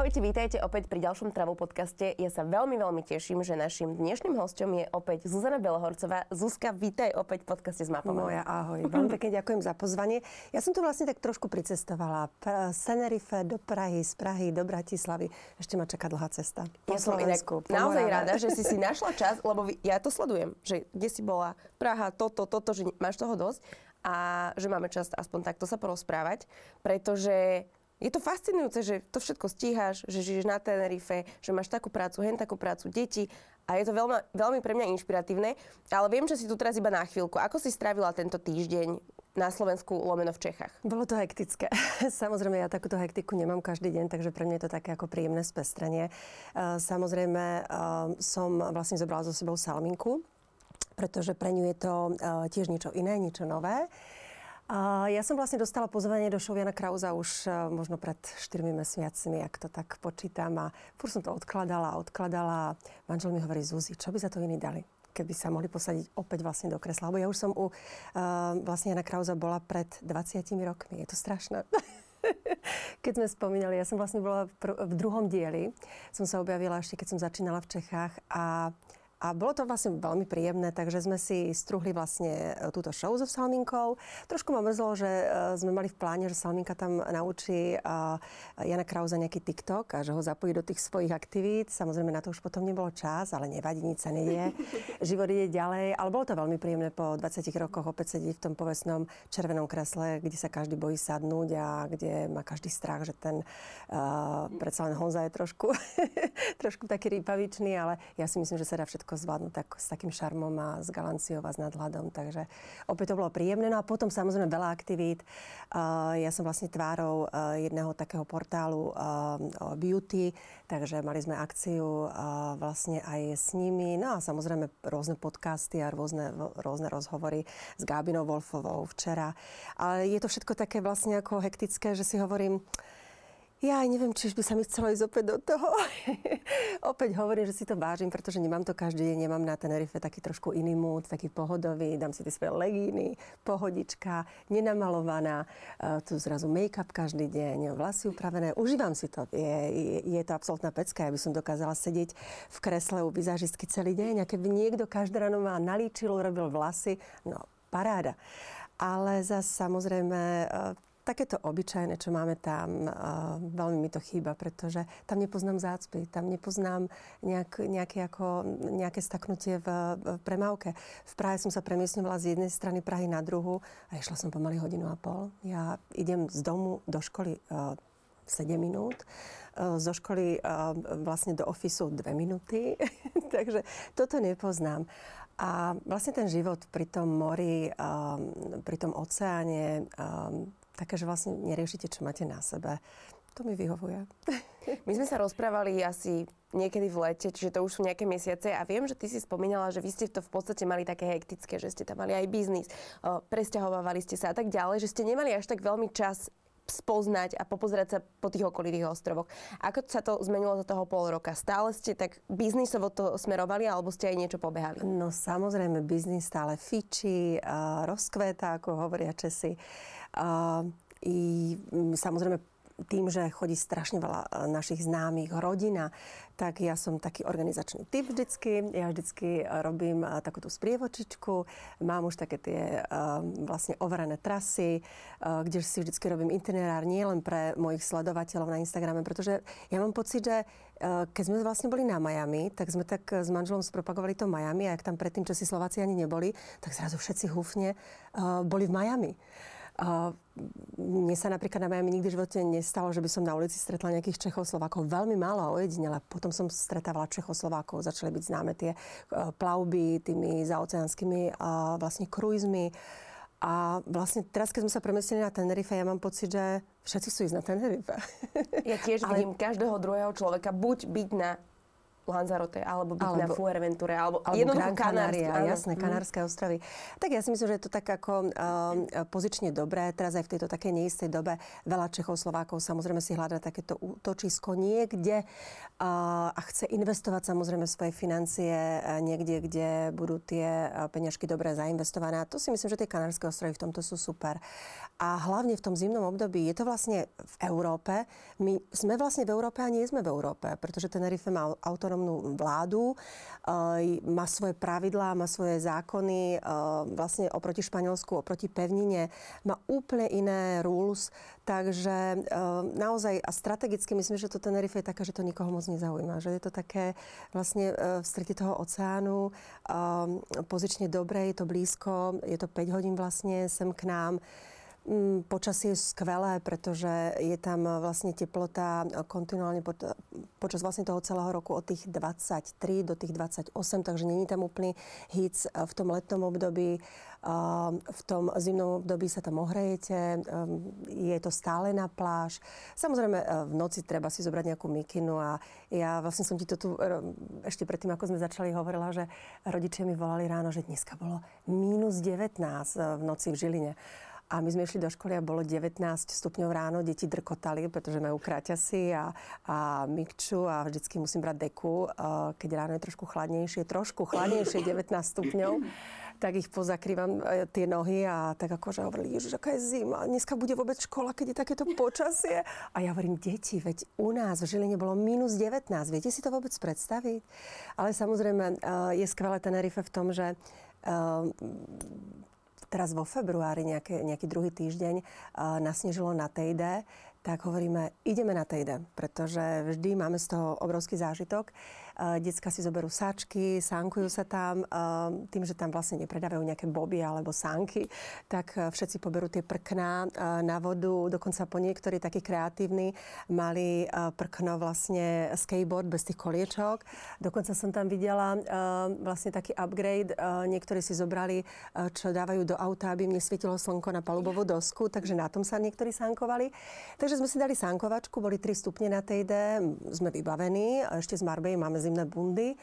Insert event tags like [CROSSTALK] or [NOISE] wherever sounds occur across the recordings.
Ahojte, vítajte opäť pri ďalšom Travel podcaste. Ja sa veľmi, veľmi teším, že našim dnešným hostom je opäť Zuzana Belohorcová. Zuzka, vítaj opäť v podcaste s mapou. Moja ahoj. Veľmi pekne ďakujem za pozvanie. Ja som tu vlastne tak trošku pricestovala. Z Tenerife do Prahy, z Prahy do Bratislavy. Ešte ma čaká dlhá cesta. Po ja som inak naozaj rada, že si si [LAUGHS] našla čas, lebo ja to sledujem, že kde si bola Praha, toto, toto, že máš toho dosť a že máme čas aspoň takto sa porozprávať, pretože je to fascinujúce, že to všetko stíhaš, že žiješ na Tenerife, že máš takú prácu, hen takú prácu, deti a je to veľmi, veľmi pre mňa inšpiratívne. Ale viem, že si tu teraz iba na chvíľku. Ako si strávila tento týždeň na Slovensku, lomeno v Čechách? Bolo to hektické. [LAUGHS] Samozrejme, ja takúto hektiku nemám každý deň, takže pre mňa je to také ako príjemné spestrenie. Samozrejme, som vlastne zobrala so sebou salminku, pretože pre ňu je to tiež niečo iné, niečo nové. A ja som vlastne dostala pozvanie do show Jana Krauza už uh, možno pred 4 mesiacmi, ak to tak počítam. A fur som to odkladala, odkladala. Manžel mi hovorí, Zuzi, čo by za to iní dali? keby sa mohli posadiť opäť vlastne do kresla. Lebo ja už som u uh, vlastne Jana Krauza bola pred 20 rokmi. Je to strašné. [LAUGHS] keď sme spomínali, ja som vlastne bola v, pr- v druhom dieli. Som sa objavila ešte, keď som začínala v Čechách a a bolo to vlastne veľmi príjemné, takže sme si struhli vlastne e, túto show so Salminkou. Trošku ma mrzlo, že e, sme mali v pláne, že Salminka tam naučí Jana Krauza nejaký TikTok a že ho zapojí do tých svojich aktivít. Samozrejme na to už potom nebolo čas, ale nevadí, nič sa nedie. [LAUGHS] Život ide ďalej, ale bolo to veľmi príjemné po 20 rokoch opäť sedieť v tom povestnom červenom kresle, kde sa každý bojí sadnúť a kde má každý strach, že ten uh, predsa len Honza je trošku, [LAUGHS] trošku taký rýpavičný, ale ja si myslím, že sa dá všetko všetko zvládnuť tak, s takým šarmom a s galanciou a s nadhľadom. Takže opäť to bolo príjemné. No a potom samozrejme veľa aktivít. Uh, ja som vlastne tvárou uh, jedného takého portálu uh, Beauty, takže mali sme akciu uh, vlastne aj s nimi. No a samozrejme rôzne podcasty a rôzne, rôzne rozhovory s Gábinou Wolfovou včera. Ale je to všetko také vlastne ako hektické, že si hovorím, ja aj neviem, či by sa mi chcelo ísť opäť do toho. [LAUGHS] opäť hovorím, že si to vážim, pretože nemám to každý deň, nemám na Tenerife taký trošku iný múd, taký pohodový, dám si tie svoje legíny, pohodička, nenamalovaná, uh, tu zrazu make-up každý deň, vlasy upravené, užívam si to. Je, je, je to absolútna pecka, ja by som dokázala sedieť v kresle u vizážistky celý deň a keby niekto každé ráno ma nalíčil, robil vlasy, no paráda. Ale zase samozrejme uh, takéto obyčajné, čo máme tam, uh, veľmi mi to chýba, pretože tam nepoznám zácpy, tam nepoznám nejak, nejaké, ako, nejaké staknutie v, v premávke. V Prahe som sa premiesňovala z jednej strany Prahy na druhu a išla som pomaly hodinu a pol. Ja idem z domu do školy uh, 7 minút, zo školy vlastne do ofisu 2 minúty, [LAUGHS] takže toto nepoznám. A vlastne ten život pri tom mori, pri tom oceáne, také, že vlastne neriešite, čo máte na sebe. To mi vyhovuje. [LAUGHS] My sme sa rozprávali asi niekedy v lete, čiže to už sú nejaké mesiace a viem, že ty si spomínala, že vy ste to v podstate mali také hektické, že ste tam mali aj biznis, presťahovávali ste sa a tak ďalej, že ste nemali až tak veľmi čas spoznať a popozerať sa po tých okolitých ostrovoch. Ako sa to zmenilo za toho pol roka? Stále ste tak biznisovo to smerovali alebo ste aj niečo pobehali? No samozrejme, biznis stále fičí, rozkvéta, ako hovoria Česi. I samozrejme tým, že chodí strašne veľa e, našich známych, rodina, tak ja som taký organizačný typ vždycky. Ja vždycky robím e, takúto sprievočičku. Mám už také tie e, vlastne overené trasy, kde si vždycky robím itinerár nie pre mojich sledovateľov na Instagrame, pretože ja mám pocit, že keď sme vlastne boli na Miami, tak sme tak s manželom spropagovali to Miami a ak tam predtým, čo si Slováci ani neboli, tak zrazu všetci húfne boli v Miami. Mne sa napríklad na Miami nikdy v živote nestalo, že by som na ulici stretla nejakých Čechoslovákov. Veľmi málo a ojedinele. Potom som stretávala Čechoslovákov, začali byť známe tie uh, plavby tými zaoceánskymi uh, vlastne kruizmi. A vlastne teraz, keď sme sa premiestnili na Tenerife, ja mám pocit, že všetci sú ísť na Tenerife. Ja tiež [LAUGHS] Ale... vidím každého druhého človeka buď byť na Lanzarote, alebo byť alebo, na Fuerventure, alebo, alebo jednoducho Kanária, jasné, mhm. Kanárske ostrovy. Tak ja si myslím, že je to tak ako uh, pozične dobré. Teraz aj v tejto takej neistej dobe veľa Čechov, Slovákov samozrejme si hľadá takéto útočisko niekde uh, a chce investovať samozrejme svoje financie uh, niekde, kde budú tie uh, peňažky dobre zainvestované. A to si myslím, že tie Kanárske ostrovy v tomto sú super. A hlavne v tom zimnom období je to vlastne v Európe. My sme vlastne v Európe a nie sme v Európe, pretože Tenerife má autonómnu vládu, eh, má svoje pravidlá, má svoje zákony, eh, vlastne oproti Španielsku, oproti pevnine, má úplne iné rules, takže eh, naozaj a strategicky myslím, že to Tenerife je také, že to nikoho moc nezaujíma, že je to také vlastne v strete toho oceánu, pozične dobre, je to blízko, je to 5 hodín vlastne sem k nám. Mm, počasie je skvelé, pretože je tam vlastne teplota kontinuálne počas vlastne toho celého roku od tých 23 do tých 28, takže není tam úplný hits v tom letnom období. V tom zimnom období sa tam ohrejete, je to stále na pláž. Samozrejme, e, v noci treba si zobrať nejakú mikinu a ja vlastne som ti to tu e, ešte predtým, ako sme začali, hovorila, že rodičia mi volali ráno, že dneska bolo minus 19 e, v noci v Žiline. A my sme išli do školy a bolo 19 stupňov ráno, deti drkotali, pretože majú kráťasy a, a mikču a vždycky musím brať deku, keď ráno je trošku chladnejšie, trošku chladnejšie, 19 stupňov tak ich pozakrývam e, tie nohy a tak akože hovorili, že aká je zima, dneska bude vôbec škola, keď je takéto počasie. A ja hovorím, deti, veď u nás v Žiline bolo minus 19, viete si to vôbec predstaviť? Ale samozrejme e, je skvelé Tenerife v tom, že teraz vo februári, nejaký, nejaký druhý týždeň, nasnežilo na Tejde, tak hovoríme, ideme na Tejde, pretože vždy máme z toho obrovský zážitok. Decka si zoberú sáčky, sánkujú sa tam. Tým, že tam vlastne nepredávajú nejaké boby alebo sánky, tak e, všetci poberú tie prkná na vodu. Dokonca po niektorí takí kreatívni mali prkno vlastne skateboard bez tých koliečok. Dokonca som tam videla vlastne taký upgrade. Niektorí si zobrali, čo dávajú do auta, aby im nesvietilo slnko na palubovú dosku, takže na tom sa niektorí sánkovali. Takže sme si dali sánkovačku, boli 3 stupne na tej D, sme vybavení. Ešte z Marbej máme zimné bundy.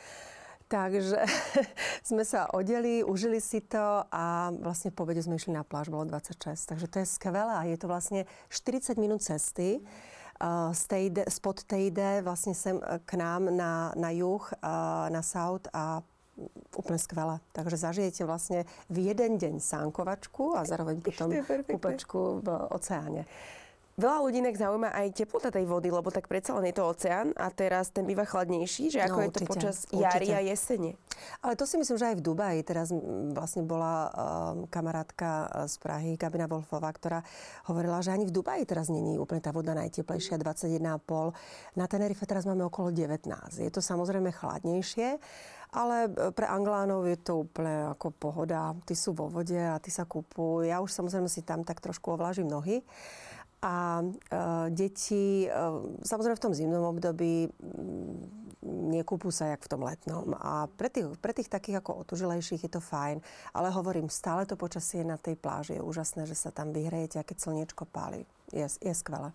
Takže [LAUGHS] sme sa odeli, užili si to a vlastne po obede sme išli na pláž, bolo 26. Takže to je skvelé a je to vlastne 40 minút cesty uh, z tejde, spod Tejde vlastne sem uh, k nám na, na juh, uh, na south a úplne skvelé. Takže zažijete vlastne v jeden deň sánkovačku a zároveň potom kúpečku v oceáne. Veľa ľudí inak zaujíma aj teplota tej vody, lebo tak predsa len je to oceán a teraz ten býva chladnejší, že ako no, je to počas určite. jary a jesene. Ale to si myslím, že aj v Dubaji. Teraz vlastne bola um, kamarátka z Prahy, Gabina Wolfová, ktorá hovorila, že ani v Dubaji teraz není úplne tá voda najteplejšia, 21,5. Na Tenerife teraz máme okolo 19. Je to samozrejme chladnejšie, ale e, pre Anglánov je to úplne ako pohoda. Ty sú vo vode a ty sa kúpujú. Ja už samozrejme si tam tak trošku ovlážim nohy. A e, deti, e, samozrejme v tom zimnom období nekúpu sa jak v tom letnom. A pre tých, pre tých takých ako otužilejších je to fajn. Ale hovorím, stále to počasie na tej pláži je úžasné, že sa tam vyhrejete a keď slniečko páli. Je, je skvelé.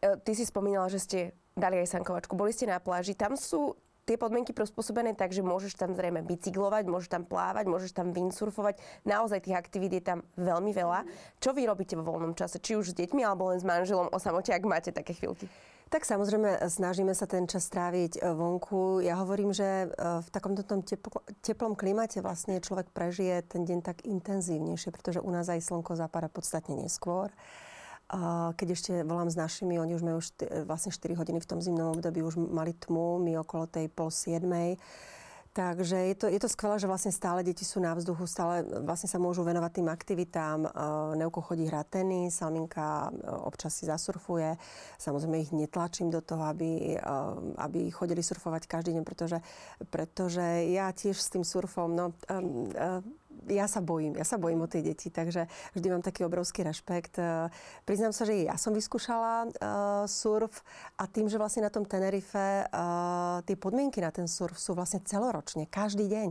E, ty si spomínala, že ste dali aj sankovačku. Boli ste na pláži. Tam sú tie podmienky prispôsobené tak, že môžeš tam zrejme bicyklovať, môžeš tam plávať, môžeš tam windsurfovať. Naozaj tých aktivít je tam veľmi veľa. Čo vy robíte vo voľnom čase? Či už s deťmi alebo len s manželom o samote, ak máte také chvíľky? Tak samozrejme snažíme sa ten čas stráviť e, vonku. Ja hovorím, že e, v takomto tom teplo, teplom klimate vlastne človek prežije ten deň tak intenzívnejšie, pretože u nás aj slnko zapadá podstatne neskôr. Keď ešte volám s našimi, oni už majú št- vlastne 4 hodiny v tom zimnom období, už mali tmu, my okolo tej pol siedmej. Takže je to, je to skvelé, že vlastne stále deti sú na vzduchu, stále vlastne sa môžu venovať tým aktivitám. Neuko chodí hrať tenis, Salminka občas si zasurfuje. Samozrejme ich netlačím do toho, aby, aby chodili surfovať každý deň, pretože, pretože ja tiež s tým surfom, no, ja sa bojím, ja sa bojím o tie deti, takže vždy mám taký obrovský rešpekt. Uh, priznám sa, že ja som vyskúšala uh, surf a tým, že vlastne na tom Tenerife uh, tie podmienky na ten surf sú vlastne celoročne, každý deň.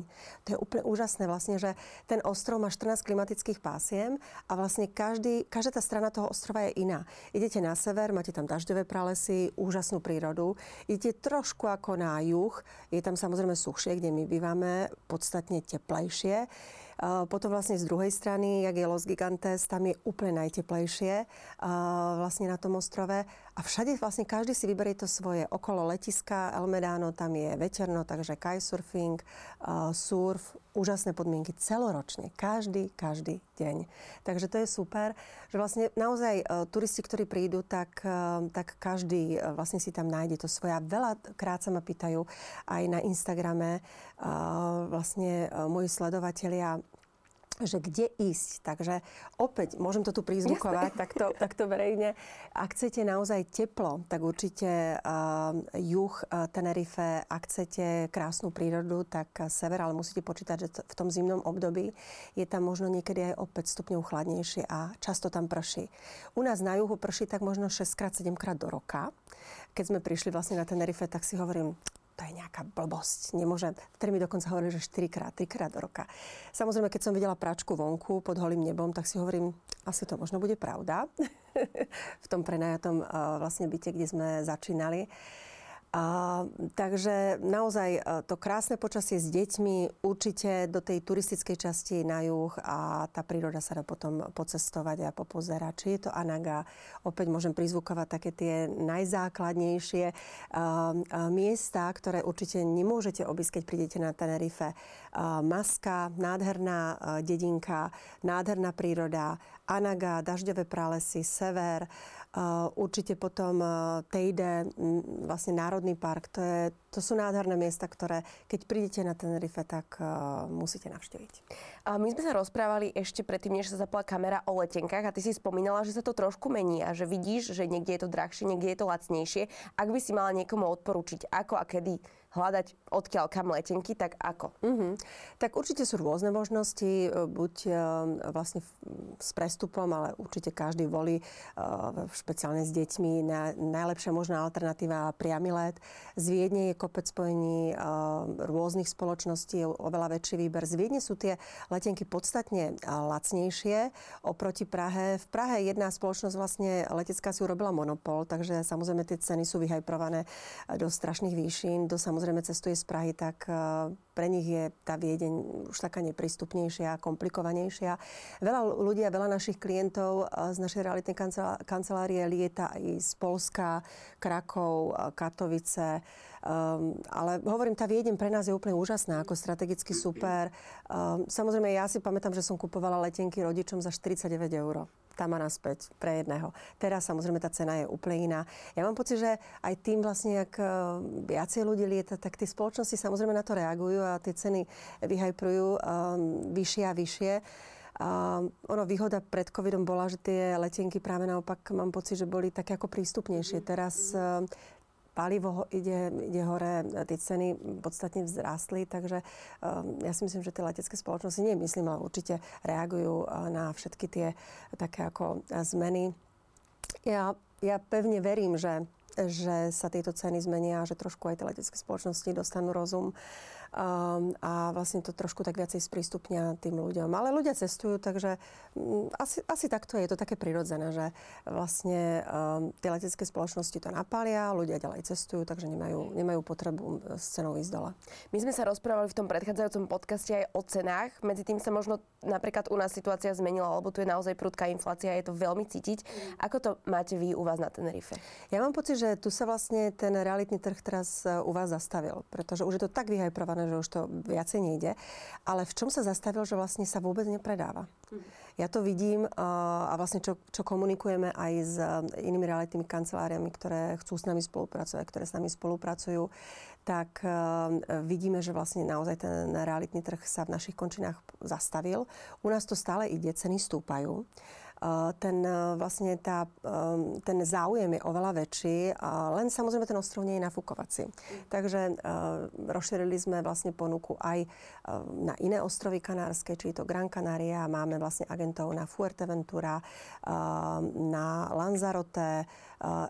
To je úplne úžasné vlastne, že ten ostrov má 14 klimatických pásiem a vlastne každý, každá tá strana toho ostrova je iná. Idete na sever, máte tam dažďové pralesy, úžasnú prírodu. Idete trošku ako na juh, je tam samozrejme suchšie, kde my bývame, podstatne teplejšie. Potom vlastne z druhej strany, jak je Los Gigantes, tam je úplne najteplejšie vlastne na tom ostrove. A všade vlastne každý si vyberie to svoje. Okolo letiska El Medano tam je veterno, takže kitesurfing, surf, úžasné podmienky celoročne. Každý, každý deň. Takže to je super, že vlastne naozaj turisti, ktorí prídu, tak, tak každý vlastne si tam nájde to svoje. A veľakrát sa ma pýtajú aj na Instagrame vlastne moji sledovatelia, že kde ísť. Takže opäť, môžem to tu prizvukovať takto, takto verejne. Ak chcete naozaj teplo, tak určite uh, juh uh, Tenerife. Ak chcete krásnu prírodu, tak uh, sever, ale musíte počítať, že v tom zimnom období je tam možno niekedy aj o 5 stupňov chladnejšie a často tam prší. U nás na juhu prší tak možno 6-7 krát do roka. Keď sme prišli vlastne na Tenerife, tak si hovorím, to je nejaká blbosť. Nemôže, vtedy mi dokonca hovorili, že 4 krát, 3 krát do roka. Samozrejme, keď som videla práčku vonku pod holým nebom, tak si hovorím, asi to možno bude pravda [LAUGHS] v tom prenajatom uh, vlastne byte, kde sme začínali. A, takže naozaj e, to krásne počasie s deťmi určite do tej turistickej časti na juh a tá príroda sa dá potom pocestovať a popozerať. Či je to Anaga, opäť môžem prizvukovať také tie najzákladnejšie uh, miesta, ktoré určite nemôžete obísť, keď prídete na Tenerife. Maska, nádherná uh, dedinka, nádherná príroda, Anaga, dažďové pralesy, sever, určite potom Tejde, vlastne Národný park. To, je, to sú nádherné miesta, ktoré keď prídete na Tenerife, tak musíte navštíviť. A my sme sa rozprávali ešte predtým, než sa zapla kamera o letenkách a ty si spomínala, že sa to trošku mení a že vidíš, že niekde je to drahšie, niekde je to lacnejšie. Ak by si mala niekomu odporúčiť, ako a kedy hľadať odkiaľ kam letenky, tak ako? Mm-hmm. Tak určite sú rôzne možnosti, e, buď e, vlastne s prestupom, ale určite každý volí e, špeciálne s deťmi. Na, najlepšia možná alternatíva priamy let. Z Viedne je kopec spojení rôznych spoločností, je oveľa väčší výber. Z Viedne sú tie letenky podstatne lacnejšie oproti Prahe. V Prahe jedna spoločnosť vlastne letecká si urobila monopol, takže samozrejme tie ceny sú vyhajprované do strašných výšin, do samozrejme samozrejme cestuje z Prahy, tak eh, pre nich je tá Viedeň už taká neprístupnejšia, komplikovanejšia. Veľa ľudí a veľa našich klientov eh, z našej realitnej kancelárie lieta aj z Polska, Krakov, eh, Katovice. Um, ale hovorím, tá Viedeň pre nás je úplne úžasná, ako strategicky super. Um, samozrejme, ja si pamätám, že som kupovala letenky rodičom za 49 eur tam a naspäť pre jedného. Teraz samozrejme tá cena je úplne iná. Ja mám pocit, že aj tým vlastne, ak e, viacej ľudí lieta, tak tie spoločnosti samozrejme na to reagujú a tie ceny vyhajprujú um, vyššie a vyššie. A ono, výhoda pred covidom bola, že tie letenky práve naopak mám pocit, že boli také ako prístupnejšie. Teraz uh, palivo ide, ide hore, tie ceny podstatne vzrástli, takže um, ja si myslím, že tie letecké spoločnosti, nie myslím, ale určite reagujú uh, na všetky tie také ako uh, zmeny. Ja, ja pevne verím, že že sa tieto ceny zmenia a že trošku aj tie letecké spoločnosti dostanú rozum um, a vlastne to trošku tak viacej sprístupnia tým ľuďom. Ale ľudia cestujú, takže um, asi, asi takto je to také prirodzené, že vlastne um, tie letecké spoločnosti to napália, ľudia ďalej cestujú, takže nemajú, nemajú potrebu s cenou ísť dole. My sme sa rozprávali v tom predchádzajúcom podcaste aj o cenách. Medzi tým sa možno napríklad u nás situácia zmenila, lebo tu je naozaj prudká inflácia, je to veľmi cítiť. Ako to máte vy u vás na Tenerife? Ja mám pocit, že tu sa vlastne ten realitný trh teraz uh, u vás zastavil, pretože už je to tak vyhajprované povedané, že už to viacej nejde. Ale v čom sa zastavil, že vlastne sa vôbec nepredáva? Ja to vidím a vlastne čo, čo komunikujeme aj s inými realitnými kanceláriami, ktoré chcú s nami spolupracovať, ktoré s nami spolupracujú, tak vidíme, že vlastne naozaj ten realitný trh sa v našich končinách zastavil. U nás to stále ide, ceny stúpajú. Ten, vlastne tá, ten záujem je oveľa väčší, len samozrejme ten ostrov nie je nafúkovací. Takže rozšírili sme vlastne ponuku aj na iné ostrovy kanárske, či to Gran Canaria, máme vlastne agentov na Fuerteventura, na Lanzarote,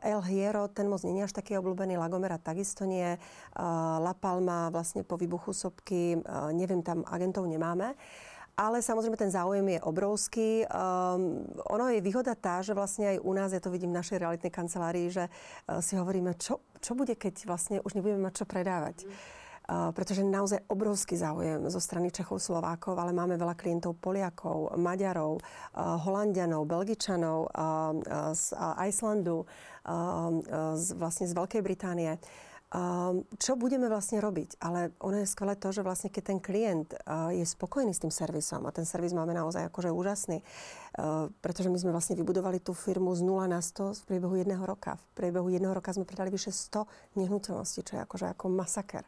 El Hierro, ten moc nie je až taký obľúbený, Lagomera takisto nie, La Palma vlastne po výbuchu sopky, neviem, tam agentov nemáme. Ale samozrejme ten záujem je obrovský. Um, ono je výhoda tá, že vlastne aj u nás, ja to vidím v našej realitnej kancelárii, že uh, si hovoríme, čo, čo bude, keď vlastne už nebudeme mať čo predávať. Mm. Uh, pretože naozaj obrovský záujem zo strany Čechov, Slovákov, ale máme veľa klientov Poliakov, Maďarov, uh, Holandianov, Belgičanov z Islandu, z, vlastne z Veľkej Británie. Um, čo budeme vlastne robiť? Ale ono je skvelé to, že vlastne keď ten klient uh, je spokojný s tým servisom a ten servis máme naozaj akože úžasný, uh, pretože my sme vlastne vybudovali tú firmu z 0 na 100 v priebehu jedného roka. V priebehu jedného roka sme pridali vyše 100 nehnuteľností, čo je akože ako masaker.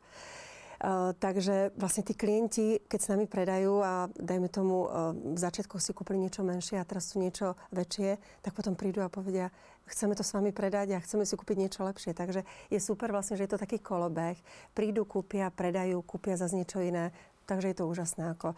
Uh, takže vlastne tí klienti, keď s nami predajú a dajme tomu uh, v začiatku si kúpili niečo menšie a teraz sú niečo väčšie, tak potom prídu a povedia, chceme to s vami predať a chceme si kúpiť niečo lepšie. Takže je super vlastne, že je to taký kolobeh. Prídu, kúpia, predajú, kúpia zase niečo iné. Takže je to úžasné. Ako, e,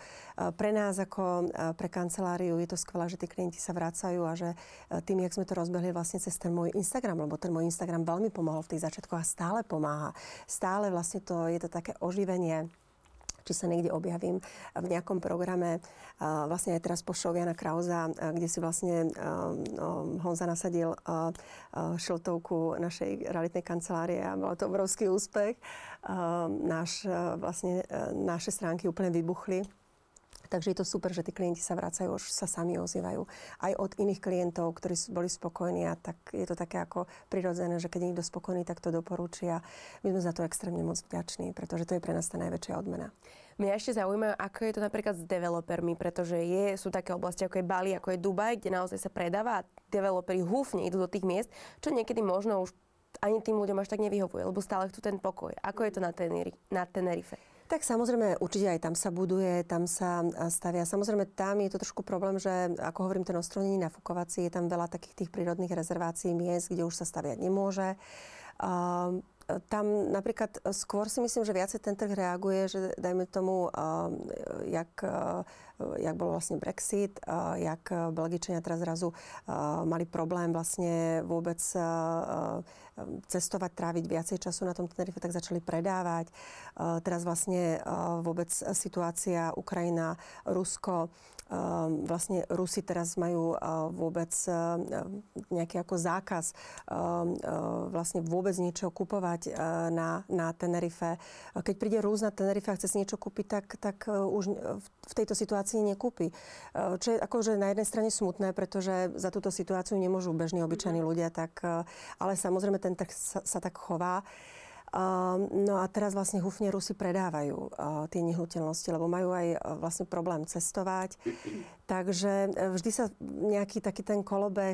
pre nás, ako e, pre kanceláriu, je to skvelé, že tí klienti sa vracajú a že e, tým, jak sme to rozbehli vlastne cez ten môj Instagram, lebo ten môj Instagram veľmi pomohol v tých začiatkoch a stále pomáha. Stále vlastne to je to také oživenie či sa niekde objavím v nejakom programe, vlastne aj teraz po show Jana Krauza, kde si vlastne Honza nasadil šiltovku našej realitnej kancelárie a bol to obrovský úspech. Náš, vlastne, naše stránky úplne vybuchli Takže je to super, že tí klienti sa vracajú, už sa sami ozývajú. Aj od iných klientov, ktorí boli spokojní a tak je to také ako prirodzené, že keď je niekto spokojný, tak to doporučia. My sme za to extrémne moc vďační, pretože to je pre nás tá najväčšia odmena. Mňa ešte zaujíma, ako je to napríklad s developermi, pretože je, sú také oblasti ako je Bali, ako je Dubaj, kde naozaj sa predáva a developeri húfne idú do tých miest, čo niekedy možno už ani tým ľuďom až tak nevyhovuje, lebo stále chcú ten pokoj. Ako je to na, teneri- na? Tak samozrejme, určite aj tam sa buduje, tam sa stavia. Samozrejme, tam je to trošku problém, že ako hovorím, ten ostrov není nafukovací, je tam veľa takých tých prírodných rezervácií miest, kde už sa staviať nemôže. Uh, tam napríklad skôr si myslím, že viacej ten trh reaguje, že dajme tomu, uh, jak, uh, jak bol vlastne Brexit, jak Belgičania teraz zrazu mali problém vlastne vôbec cestovať, tráviť viacej času na tom Tenerife, tak začali predávať. Teraz vlastne vôbec situácia Ukrajina, Rusko, vlastne Rusi teraz majú vôbec nejaký ako zákaz vlastne vôbec niečo kupovať na, na Tenerife. Keď príde Rus na Tenerife a chce si niečo kúpiť, tak, tak už v tejto situácii nekúpi. Čo je akože na jednej strane smutné, pretože za túto situáciu nemôžu bežní obyčajní ľudia, tak, ale samozrejme ten trh sa, sa tak chová. Uh, no a teraz vlastne hufne Rusy predávajú uh, tie nehnuteľnosti, lebo majú aj uh, vlastne problém cestovať. Takže e, vždy sa nejaký taký ten kolobeh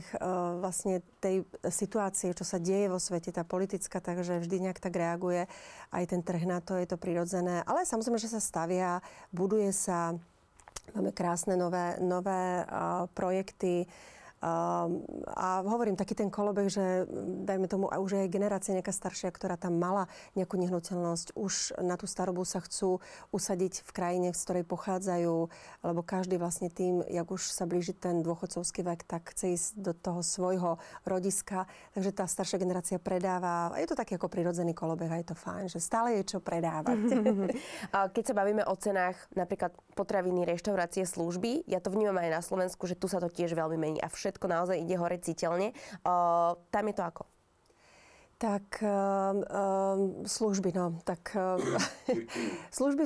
vlastne tej situácie, čo sa deje vo svete, tá politická, takže vždy nejak tak reaguje. Aj ten trh na to je to prirodzené. Ale samozrejme, že sa stavia, buduje sa, máme krásne nové, nové projekty. Ehm, a hovorím, taký ten kolobeh, že dajme tomu, a už aj generácia nejaká staršia, ktorá tam mala nejakú nehnuteľnosť, už na tú starobu sa chcú usadiť v krajine, z ktorej pochádzajú, lebo každý vlastne tým, jak už sa blíži ten dôchodcovský vek, tak chce ísť do toho svojho rodiska. Takže tá staršia generácia predáva. A je to taký ako prirodzený kolobeh a je to fajn, že stále je čo predávať. [LAUGHS] Keď sa bavíme o cenách napríklad potraviny, reštaurácie, služby, ja to vnímam aj na Slovensku, že tu sa to tiež veľmi mení a všetko všetko naozaj ide hore citeľne. Uh, tam je to ako? Tak uh, služby, no, tak uh, [LAUGHS] služby,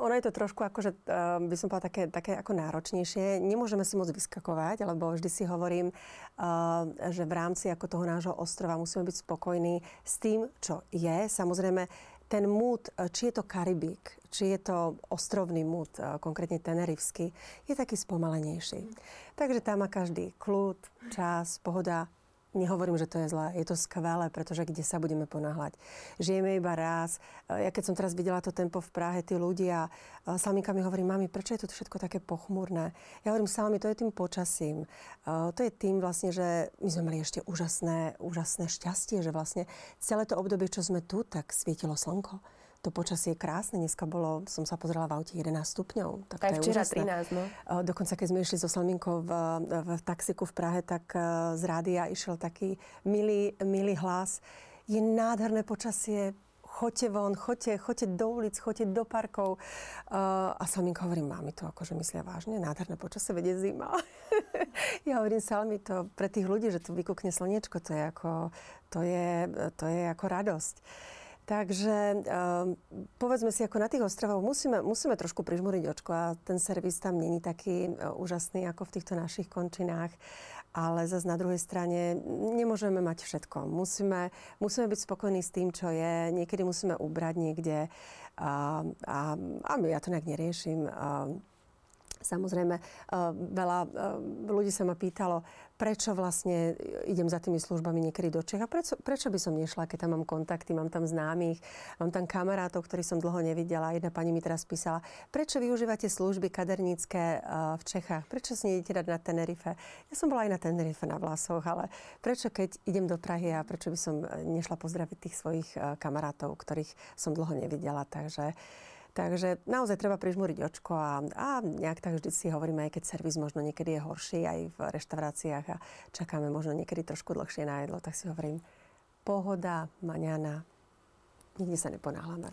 ono je to trošku akože, uh, by som povedala, také, také ako náročnejšie. Nemôžeme si moc vyskakovať, lebo vždy si hovorím, uh, že v rámci ako toho nášho ostrova musíme byť spokojní s tým, čo je. Samozrejme, ten múd, či je to Karibík, či je to ostrovný múd, konkrétne tenerivský, je taký spomalenejší. Takže tam má každý kľud, čas, pohoda. Nehovorím, že to je zlé, je to skvelé, pretože kde sa budeme ponáhľať. Žijeme iba raz. Ja keď som teraz videla to tempo v Prahe, tí ľudia, Salminka mi hovorí, mami, prečo je to všetko také pochmúrne? Ja hovorím, Salmi, to je tým počasím. To je tým vlastne, že my sme mali ešte úžasné, úžasné šťastie, že vlastne celé to obdobie, čo sme tu, tak svietilo slnko to počasie je krásne. Dneska bolo, som sa pozrela v aute 11 stupňov. Tak Aj včera 13, no. Dokonca, keď sme išli so Salminkou v, v, taxiku v Prahe, tak z rádia išiel taký milý, milý hlas. Je nádherné počasie, choďte von, choďte, choďte do ulic, choďte do parkov. Uh, a Salminka hovorí, mami to akože myslia vážne, nádherné počasie, vedie zima. [LAUGHS] ja hovorím, Salmi, to pre tých ľudí, že tu vykúkne slniečko, to je ako, to je, to je ako radosť. Takže um, povedzme si, ako na tých ostrovoch musíme, musíme trošku prižmúriť očko a ten servis tam není taký uh, úžasný ako v týchto našich končinách. Ale zase na druhej strane nemôžeme mať všetko. Musíme, musíme byť spokojní s tým, čo je. Niekedy musíme ubrať niekde. A, a, a ja to nejak neriešim. A, Samozrejme, veľa ľudí sa ma pýtalo, prečo vlastne idem za tými službami niekedy do Čech a prečo, prečo by som nešla, keď tam mám kontakty, mám tam známych, mám tam kamarátov, ktorých som dlho nevidela. Jedna pani mi teraz písala, prečo využívate služby kadernícke v Čechách? Prečo si nejdete dať na Tenerife? Ja som bola aj na Tenerife na Vlasoch, ale prečo keď idem do Prahy a prečo by som nešla pozdraviť tých svojich kamarátov, ktorých som dlho nevidela. Takže Takže naozaj treba prižmúriť očko a, a nejak tak vždy si hovoríme, aj keď servis možno niekedy je horší aj v reštauráciách a čakáme možno niekedy trošku dlhšie na jedlo, tak si hovorím, pohoda, maňana, nikde sa neponáhľame.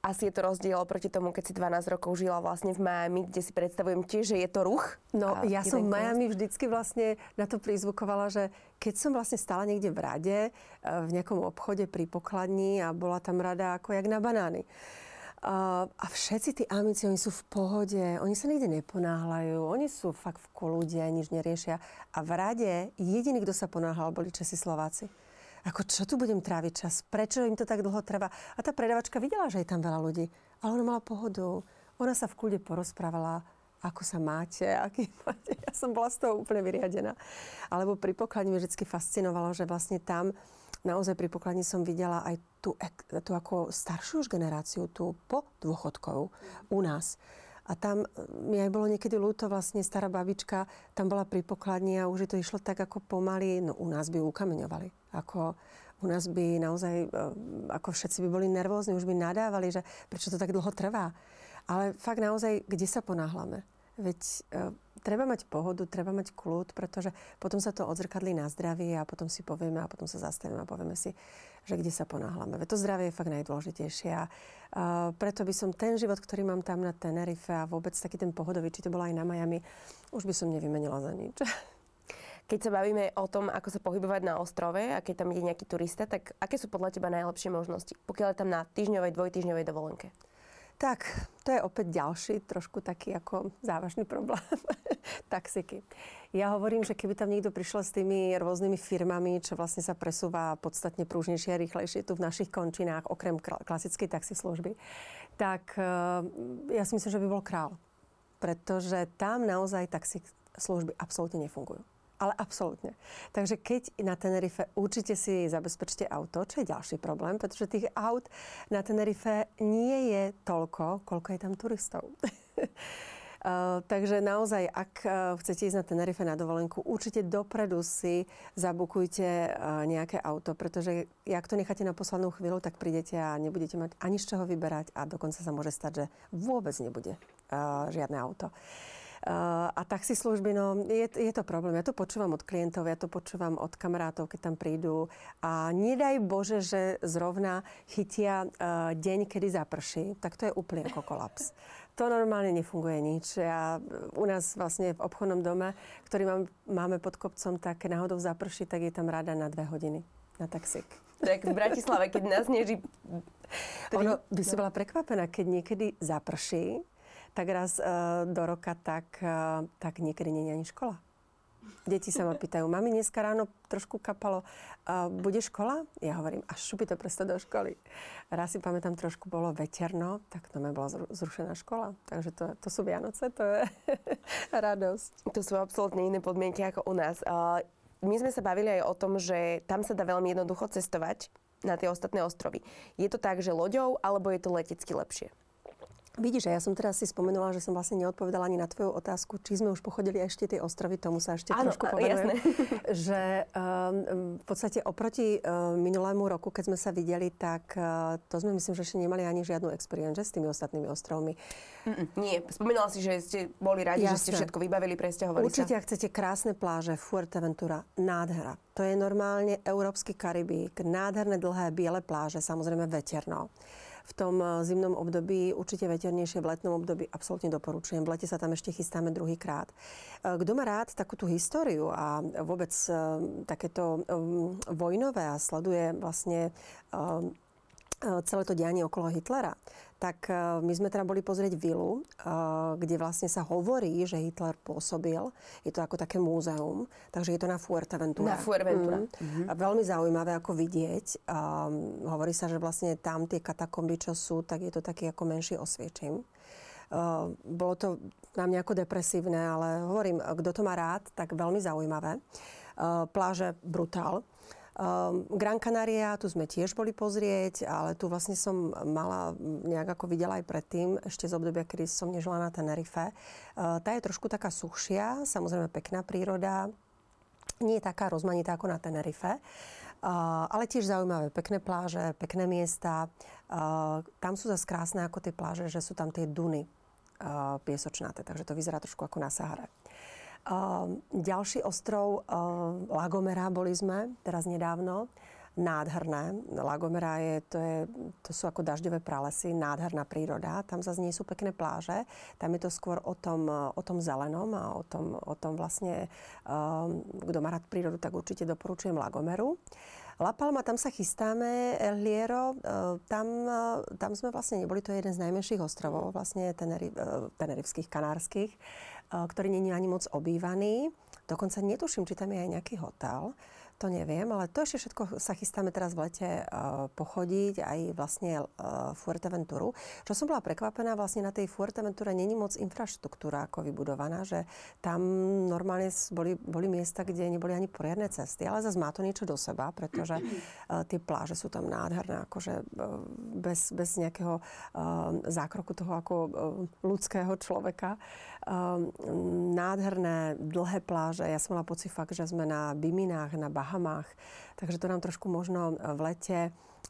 Asi je to rozdiel proti tomu, keď si 12 rokov žila vlastne v Miami, kde si predstavujem tiež, že je to ruch. No, ja som v Miami vždycky vlastne na to prizvukovala, že keď som vlastne stála niekde v rade, eh, v nejakom obchode pri pokladni a bola tam rada ako jak na banány. A, všetci tí amici, oni sú v pohode, oni sa nikde neponáhľajú, oni sú fakt v kolude, nič neriešia. A v rade jediný, kto sa ponáhľal, boli Česi Slováci. Ako čo tu budem tráviť čas? Prečo im to tak dlho trvá? A tá predavačka videla, že je tam veľa ľudí. Ale ona mala pohodu. Ona sa v kľude porozprávala, ako sa máte, aký máte. Ja som bola z toho úplne vyriadená. Alebo pri pokladni mi vždy fascinovalo, že vlastne tam naozaj pri pokladni som videla aj tú, tú ako staršiu už generáciu, tú po dôchodkov u nás. A tam e, mi aj bolo niekedy ľúto, vlastne stará babička tam bola pri pokladni a už to išlo tak ako pomaly, no u nás by ukameňovali. Ako u nás by naozaj, e, ako všetci by boli nervózni, už by nadávali, že prečo to tak dlho trvá. Ale fakt naozaj, kde sa ponáhľame? Veď e, treba mať pohodu, treba mať kľud, pretože potom sa to odzrkadlí na zdravie a potom si povieme a potom sa zastavíme a povieme si, že kde sa ponáhľame. Veď to zdravie je fakt najdôležitejšie a preto by som ten život, ktorý mám tam na Tenerife a vôbec taký ten pohodový, či to bolo aj na Miami, už by som nevymenila za nič. [LAUGHS] Keď sa bavíme o tom, ako sa pohybovať na ostrove a keď tam ide nejaký turista, tak aké sú podľa teba najlepšie možnosti, pokiaľ je tam na týždňovej, dvojtýždňovej dovolenke? Tak, to je opäť ďalší trošku taký ako závažný problém. [LAUGHS] Taxiky. Ja hovorím, že keby tam niekto prišiel s tými rôznymi firmami, čo vlastne sa presúva podstatne prúžnejšie a rýchlejšie tu v našich končinách, okrem klasickej taxislužby, tak eh, ja si myslím, že by bol král. Pretože tam naozaj taxi služby absolútne nefungujú ale absolútne. Takže keď na Tenerife určite si zabezpečte auto, čo je ďalší problém, pretože tých aut na Tenerife nie je toľko, koľko je tam turistov. Uh, [LAUGHS] takže naozaj, ak uh, chcete ísť na Tenerife na dovolenku, určite dopredu si zabukujte uh, nejaké auto, pretože ak to necháte na poslednú chvíľu, tak prídete a nebudete mať ani z čoho vyberať a dokonca sa môže stať, že vôbec nebude žiadne auto. A taxislužby, no je, je to problém. Ja to počúvam od klientov, ja to počúvam od kamarátov, keď tam prídu. A nedaj Bože, že zrovna chytia uh, deň, kedy zaprší, tak to je úplne ako kolaps. [LAUGHS] To normálne nefunguje nič. Ja, u nás vlastne v obchodnom dome, ktorý mám, máme pod kopcom, tak náhodou zaprší, tak je tam rada na dve hodiny na taxík. Tak v Bratislave, keď nás neží... Ono by si bola prekvapená, keď niekedy zaprší, tak raz uh, do roka, tak, uh, tak niekedy nie je ani škola. Deti sa ma pýtajú, mami, dneska ráno trošku kapalo, uh, bude škola? Ja hovorím, až šupi to presto do školy. Raz si pamätám, trošku bolo veterno, tak to mi bola zrušená škola. Takže to, to sú Vianoce, to je [LAUGHS] radosť. To sú absolútne iné podmienky ako u nás. Uh, my sme sa bavili aj o tom, že tam sa dá veľmi jednoducho cestovať na tie ostatné ostrovy. Je to tak, že loďou, alebo je to letecky lepšie? Vidíš, ja som teraz si spomenula, že som vlastne neodpovedala ani na tvoju otázku, či sme už pochodili ešte tie ostrovy, tomu sa ešte Áno, trošku povedujem. [LAUGHS] že um, v podstate oproti uh, minulému roku, keď sme sa videli, tak uh, to sme myslím, že ešte nemali ani žiadnu experience s tými ostatnými ostrovmi. Mm-mm, nie, spomínala si, že ste boli radi, Jasne. že ste všetko vybavili, presťahovali Určite, sa. ak chcete krásne pláže, Fuerteventura, nádhera. To je normálne európsky Karibík, nádherné dlhé biele pláže, samozrejme veterno v tom eh, zimnom období, určite veternejšie v letnom období, absolútne doporučujem. V lete sa tam ešte chystáme druhýkrát. Eh, kto má rád takú tú históriu a vôbec eh, takéto vojnové a sleduje vlastne celé to dianie okolo Hitlera, tak e, my sme teda boli pozrieť vilu, e, kde vlastne sa hovorí, že Hitler pôsobil. Je to ako také múzeum, takže je to na Fuerteventura. Na Fuerteventura. Mm. Mm-hmm. A veľmi zaujímavé ako vidieť. Um, hovorí sa, že vlastne tam tie katakomby, čo sú, tak je to taký ako menší osviečim. Uh, bolo to na mňa ako depresívne, ale hovorím, kto to má rád, tak veľmi zaujímavé. Uh, pláže brutál. Um, Gran Canaria, tu sme tiež boli pozrieť, ale tu vlastne som mala nejak ako videla aj predtým, ešte z obdobia, kedy som nežila na Tenerife. Uh, tá je trošku taká suchšia, samozrejme pekná príroda, nie je taká rozmanitá ako na Tenerife. Uh, ale tiež zaujímavé, pekné pláže, pekné miesta. Tam sú zase krásne ako tie pláže, že sú tam tie duny piesočnaté, takže to vyzerá trošku ako na Sahare. Ehm, ďalší ostrov, uh, Lagomera boli sme teraz nedávno. Nádherné. Lagomera je, to, je, to sú ako dažďové pralesy, nádherná príroda. Tam zase nie sú pekné pláže. Tam je to skôr o tom, o tom zelenom a o tom, o tom vlastne, um, kto má rád prírodu, tak určite doporučujem Lagomeru. La Palma, tam sa chystáme, El Hierro, tam, tam sme vlastne neboli, to je jeden z najmenších ostrovov, vlastne teneri, tenerivských, kanárskych ktorý není ani moc obývaný. Dokonca netuším, či tam je aj nejaký hotel to neviem, ale to ešte všetko sa chystáme teraz v lete uh, pochodiť, aj vlastne uh, Fuerteventuru. Čo som bola prekvapená, vlastne na tej Fuerteventure není moc infraštruktúra ako vybudovaná, že tam normálne boli, boli miesta, kde neboli ani poriadne cesty, ale zase má to niečo do seba, pretože tie pláže sú tam nádherné, akože bez, bez nejakého zákroku toho ako ľudského človeka. Uh, nádherné, dlhé pláže. Ja som mala pocit fakt, že sme na Biminách, na Bahamách. Takže to nám trošku možno v lete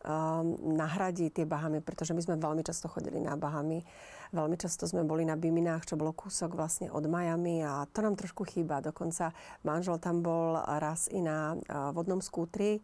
um, nahradí tie Bahamy, pretože my sme veľmi často chodili na Bahamy. Veľmi často sme boli na Biminách, čo bolo kúsok vlastne od Miami a to nám trošku chýba. Dokonca manžel tam bol raz i na uh, vodnom skútri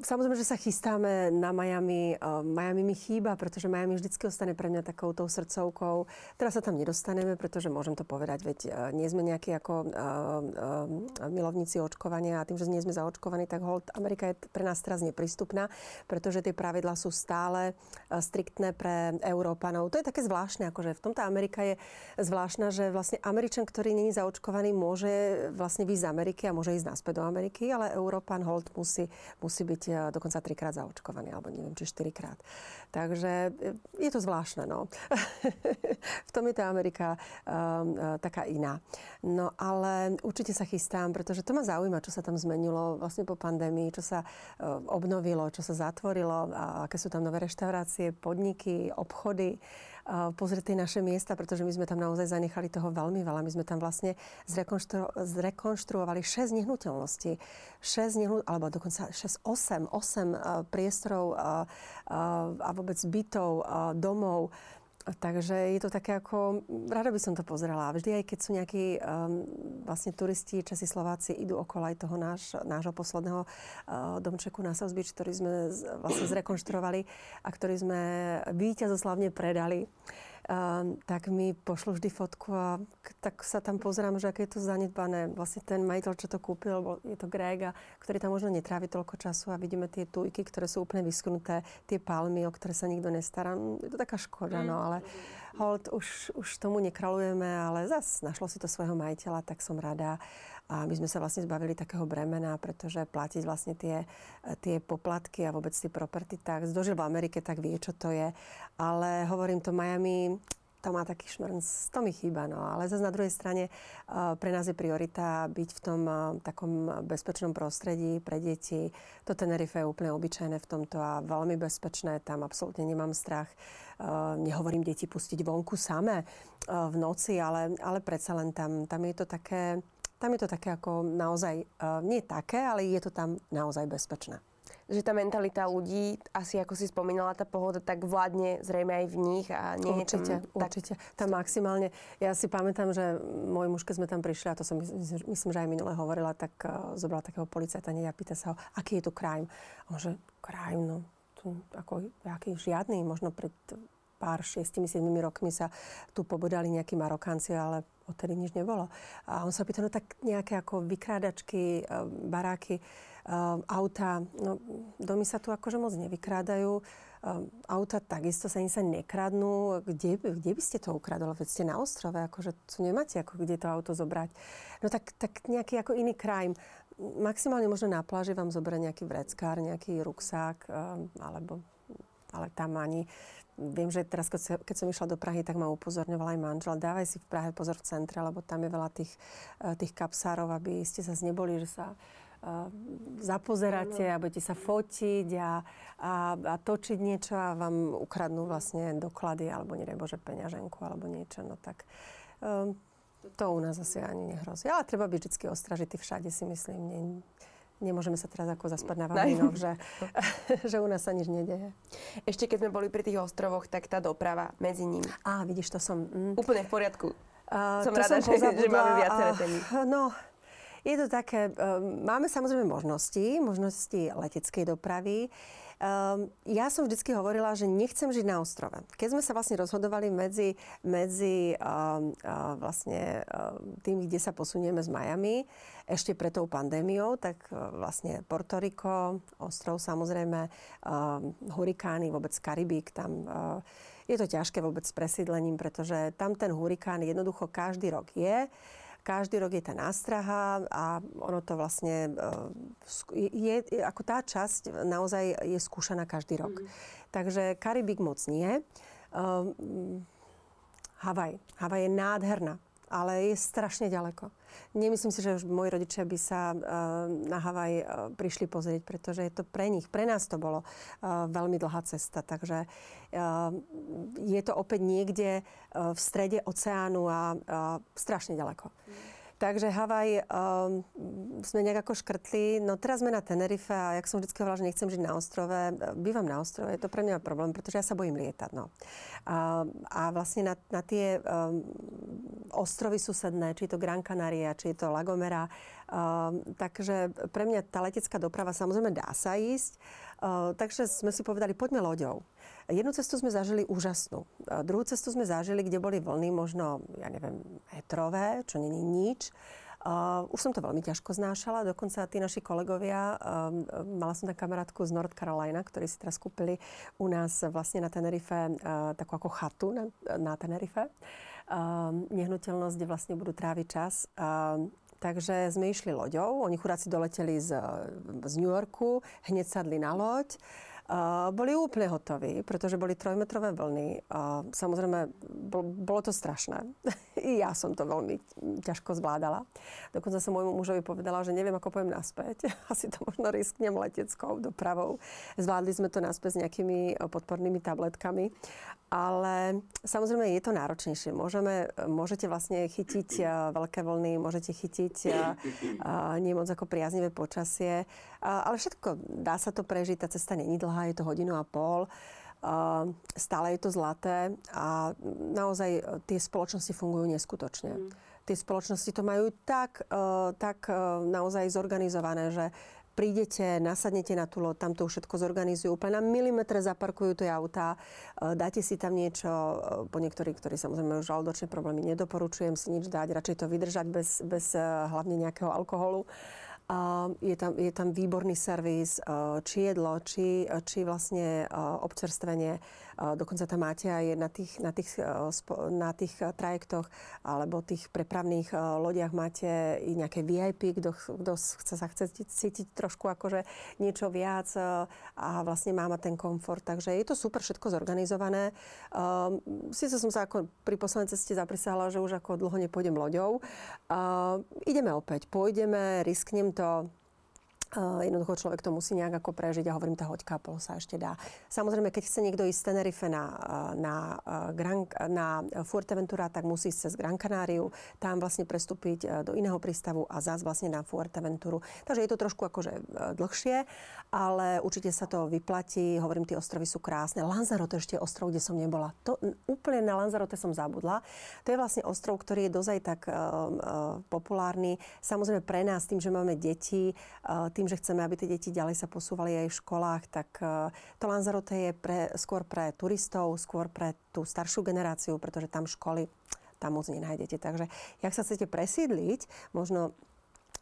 samozrejme, že sa chystáme na Miami. Miami mi chýba, pretože Miami vždycky ostane pre mňa takou tou srdcovkou. Teraz sa tam nedostaneme, pretože môžem to povedať, veď nie sme nejakí ako uh, uh, milovníci očkovania a tým, že nie sme zaočkovaní, tak hold, Amerika je pre nás teraz neprístupná, pretože tie pravidlá sú stále striktné pre Európanov. To je také zvláštne, akože v tomto Amerika je zvláštna, že vlastne Američan, ktorý není zaočkovaný, môže vlastne výjsť z Ameriky a môže ísť naspäť do Ameriky, ale Európan hold musí musí, musí byť e, dokonca trikrát zaočkovaný, alebo neviem, či štyrikrát. Takže e, je to zvláštne, no. [LAUGHS] v tom je tá Amerika um, taká iná. No ale určite sa chystám, pretože to ma zaujíma, čo sa tam zmenilo vlastne po pandémii, čo sa obnovilo, čo sa zatvorilo, a aké sú tam nové reštaurácie, podniky, obchody pozrieť tie naše miesta, pretože my sme tam naozaj zanechali toho veľmi veľa. My sme tam vlastne zrekonštru- zrekonštruovali 6 nehnuteľností. 6 nehnuteľností, alebo dokonca 6, 8, 8 priestorov a, vôbec bytov, domov Takže je to také ako, rada by som to pozrela. Vždy aj keď sú nejakí um, vlastne turisti, Česi, Slováci, idú okolo aj toho náš, nášho posledného uh, domčeku na South Beach, ktorý sme z, vlastne zrekonštruovali a ktorý sme víťazoslavne predali tak mi pošlo vždy fotku a tak sa tam pozerám, že aké je to zanedbané. Vlastne ten majiteľ, čo to kúpil, je to Greg, a ktorý tam možno netrávi toľko času a vidíme tie tujky, ktoré sú úplne vyschnuté, tie palmy, o ktoré sa nikto nestará. Je to taká škoda, no ale hold, už, už tomu nekralujeme, ale zas našlo si to svojho majiteľa, tak som rada. A my sme sa vlastne zbavili takého bremena, pretože platiť vlastne tie, tie poplatky a vôbec tie property tak, kto žil v Amerike, tak vie, čo to je. Ale hovorím to Miami, to má taký šmrnc, to mi chýba. No. Ale zase na druhej strane pre nás je priorita byť v tom takom bezpečnom prostredí pre deti. To Tenerife je úplne obyčajné v tomto a veľmi bezpečné. Tam absolútne nemám strach. Nehovorím deti pustiť vonku samé v noci, ale, ale predsa len tam, tam je to také tam je to také ako naozaj, nie také, ale je to tam naozaj bezpečné že tá mentalita ľudí, asi ako si spomínala, tá pohoda tak vládne zrejme aj v nich a nie určite, je tam... Určite, tak... tam maximálne. Ja si pamätám, že môj muž, keď sme tam prišli, a to som myslím, že aj minule hovorila, tak uh, zobrala takého policajta a pýta sa ho, aký je tu crime. On že, crime, no, tu, ako, aký žiadny, možno pred pár, šiestimi, siedmimi rokmi sa tu pobodali nejakí Marokánci, ale odtedy nič nebolo. A on sa pýta, no tak nejaké ako vykrádačky, uh, baráky, Ehm, auta, no, domy sa tu akože moc nevykrádajú. Um, auta takisto sa ani sa nekradnú. Kde, kde by ste to ukradli? Veď ste na ostrove, akože tu nemáte ako kde to auto zobrať. No tak, tak nejaký ako iný crime. Maximálne možno na pláži vám zoberie nejaký vreckár, nejaký ruksák, alebo ale tam ani Viem, že teraz, keď som išla do Prahy, tak ma upozorňovala aj manžel. Dávaj si v Prahe pozor v centre, lebo tam je veľa tých, eh, tých kapsárov, aby ste sa neboli, že sa zapozeráte a budete sa fotiť a, a, a točiť niečo a vám ukradnú vlastne doklady alebo nedaj Bože peňaženku alebo niečo. No tak um, to u nás asi ani nehrozí. Ale treba byť vždy ostražitý všade, si myslím. Nie, nemôžeme sa teraz ako zaspať na [LAUGHS] Vavrínoch, že, [LAUGHS] že u nás sa nič nedeje. Ešte keď sme boli pri tých ostrovoch, tak tá doprava medzi nimi. Á, vidíš, to som... Mm. Úplne v poriadku. Uh, som rada, som že, že máme viaceré témy. No, je to také, ehm, máme samozrejme možnosti, možnosti leteckej dopravy. Um, ja som vždy hovorila, že nechcem žiť na ostrove. Keď sme sa vlastne rozhodovali medzi, medzi um, uh, vlastne uh, tým, kde sa posunieme z Miami, ešte pred tou pandémiou, tak uh, vlastne Porto Rico, ostrov samozrejme, uh, hurikány, vôbec Karibík, tam uh, je to ťažké vôbec s presídlením, pretože tam ten hurikán jednoducho každý rok je. Každý rok je tá nástraha a ono to vlastne e, je, ako tá časť naozaj je skúšaná každý rok. Mm. Takže Karibik moc nie. Um, Havaj. Havaj je nádherná ale je strašne ďaleko. Nemyslím si, že už moji rodičia by sa uh, na Havaj uh, prišli pozrieť, pretože je to pre nich, pre nás to bolo uh, veľmi dlhá cesta. Takže je to opäť niekde v strede oceánu a strašne ďaleko. Mm. Takže Havaj um, sme nejak ako škrtli. No teraz sme na Tenerife a jak som vždy hovorila, že nechcem žiť na ostrove, bývam na ostrove, je to pre mňa problém, pretože ja sa bojím lietať. No. A, a vlastne na, na tie um, ostrovy susedné, či je to Gran Canaria, či je to Lagomera, um, takže pre mňa tá letecká doprava samozrejme dá sa ísť. Uh, takže sme si povedali, poďme loďou. Jednu cestu sme zažili úžasnú. Druhú cestu sme zažili, kde boli vlny možno, ja neviem, metrové, čo není nič. Uh, už som to veľmi ťažko znášala, dokonca tí naši kolegovia, uh, mala som tam kamarátku z North Carolina, ktorí si teraz kúpili u nás vlastne na Tenerife uh, takú ako chatu na, na Tenerife. Uh, nehnuteľnosť, kde vlastne budú tráviť čas. Uh, Takže sme išli loďou, oni chudáci doleteli z, z New Yorku, hneď sadli na loď. Uh, boli úplne hotoví, pretože boli trojmetrové vlny. Samozrejme, bol, bolo to strašné. [LAUGHS] I ja som to veľmi ťažko zvládala. Dokonca som môjmu mužovi povedala, že neviem, ako poviem naspäť. [LAUGHS] Asi to možno risknem leteckou dopravou. Zvládli sme to naspäť s nejakými podpornými tabletkami. Ale samozrejme je to náročnejšie. Môžeme, môžete vlastne chytiť veľké vlny, môžete chytiť nie moc ako priaznivé počasie. Ale všetko dá sa to prežiť, tá cesta není dlhá dlhá, je to hodinu a pol. Uh, stále je to zlaté a naozaj tie spoločnosti fungujú neskutočne. Mm. Tie spoločnosti to majú tak, uh, tak uh, naozaj zorganizované, že prídete, nasadnete na tú loď, tam to všetko zorganizujú, úplne na milimetre zaparkujú tie autá, dáte si tam niečo, po niektorí, ktorí samozrejme už žalúdočné problémy nedoporučujem si nič dať, radšej to vydržať bez, bez hlavne nejakého alkoholu. Je tam, je tam výborný servis, či jedlo, či, či vlastne občerstvenie. Dokonca tam máte aj na tých, na tých, na tých trajektoch alebo tých prepravných lodiach máte i nejaké VIP, kto, kto chce, sa chce cítiť trošku akože niečo viac a vlastne má ten komfort. Takže je to super všetko zorganizované. Um, Sice som sa ako pri poslednej ceste zaprisahala, že už ako dlho nepôjdem loďou. Uh, ideme opäť, pôjdeme, risknem to, jednoducho človek to musí nejak ako prežiť a hovorím, tá hoďka pol sa ešte dá. Samozrejme, keď chce niekto ísť z Tenerife na, na, Gran, na Fuerteventura, tak musí ísť cez Gran Canáriu, tam vlastne prestúpiť do iného prístavu a zás vlastne na Fuerteventuru. Takže je to trošku akože dlhšie, ale určite sa to vyplatí. Hovorím, tie ostrovy sú krásne. Lanzarote ešte je ostrov, kde som nebola. To, úplne na Lanzarote som zabudla. To je vlastne ostrov, ktorý je dozaj tak uh, uh, populárny. Samozrejme pre nás, tým, že máme deti, uh, tým, že chceme, aby tie deti ďalej sa posúvali aj v školách, tak e, to Lanzarote je pre, skôr pre turistov, skôr pre tú staršiu generáciu, pretože tam školy tam moc nenájdete. Takže, jak sa chcete presídliť, možno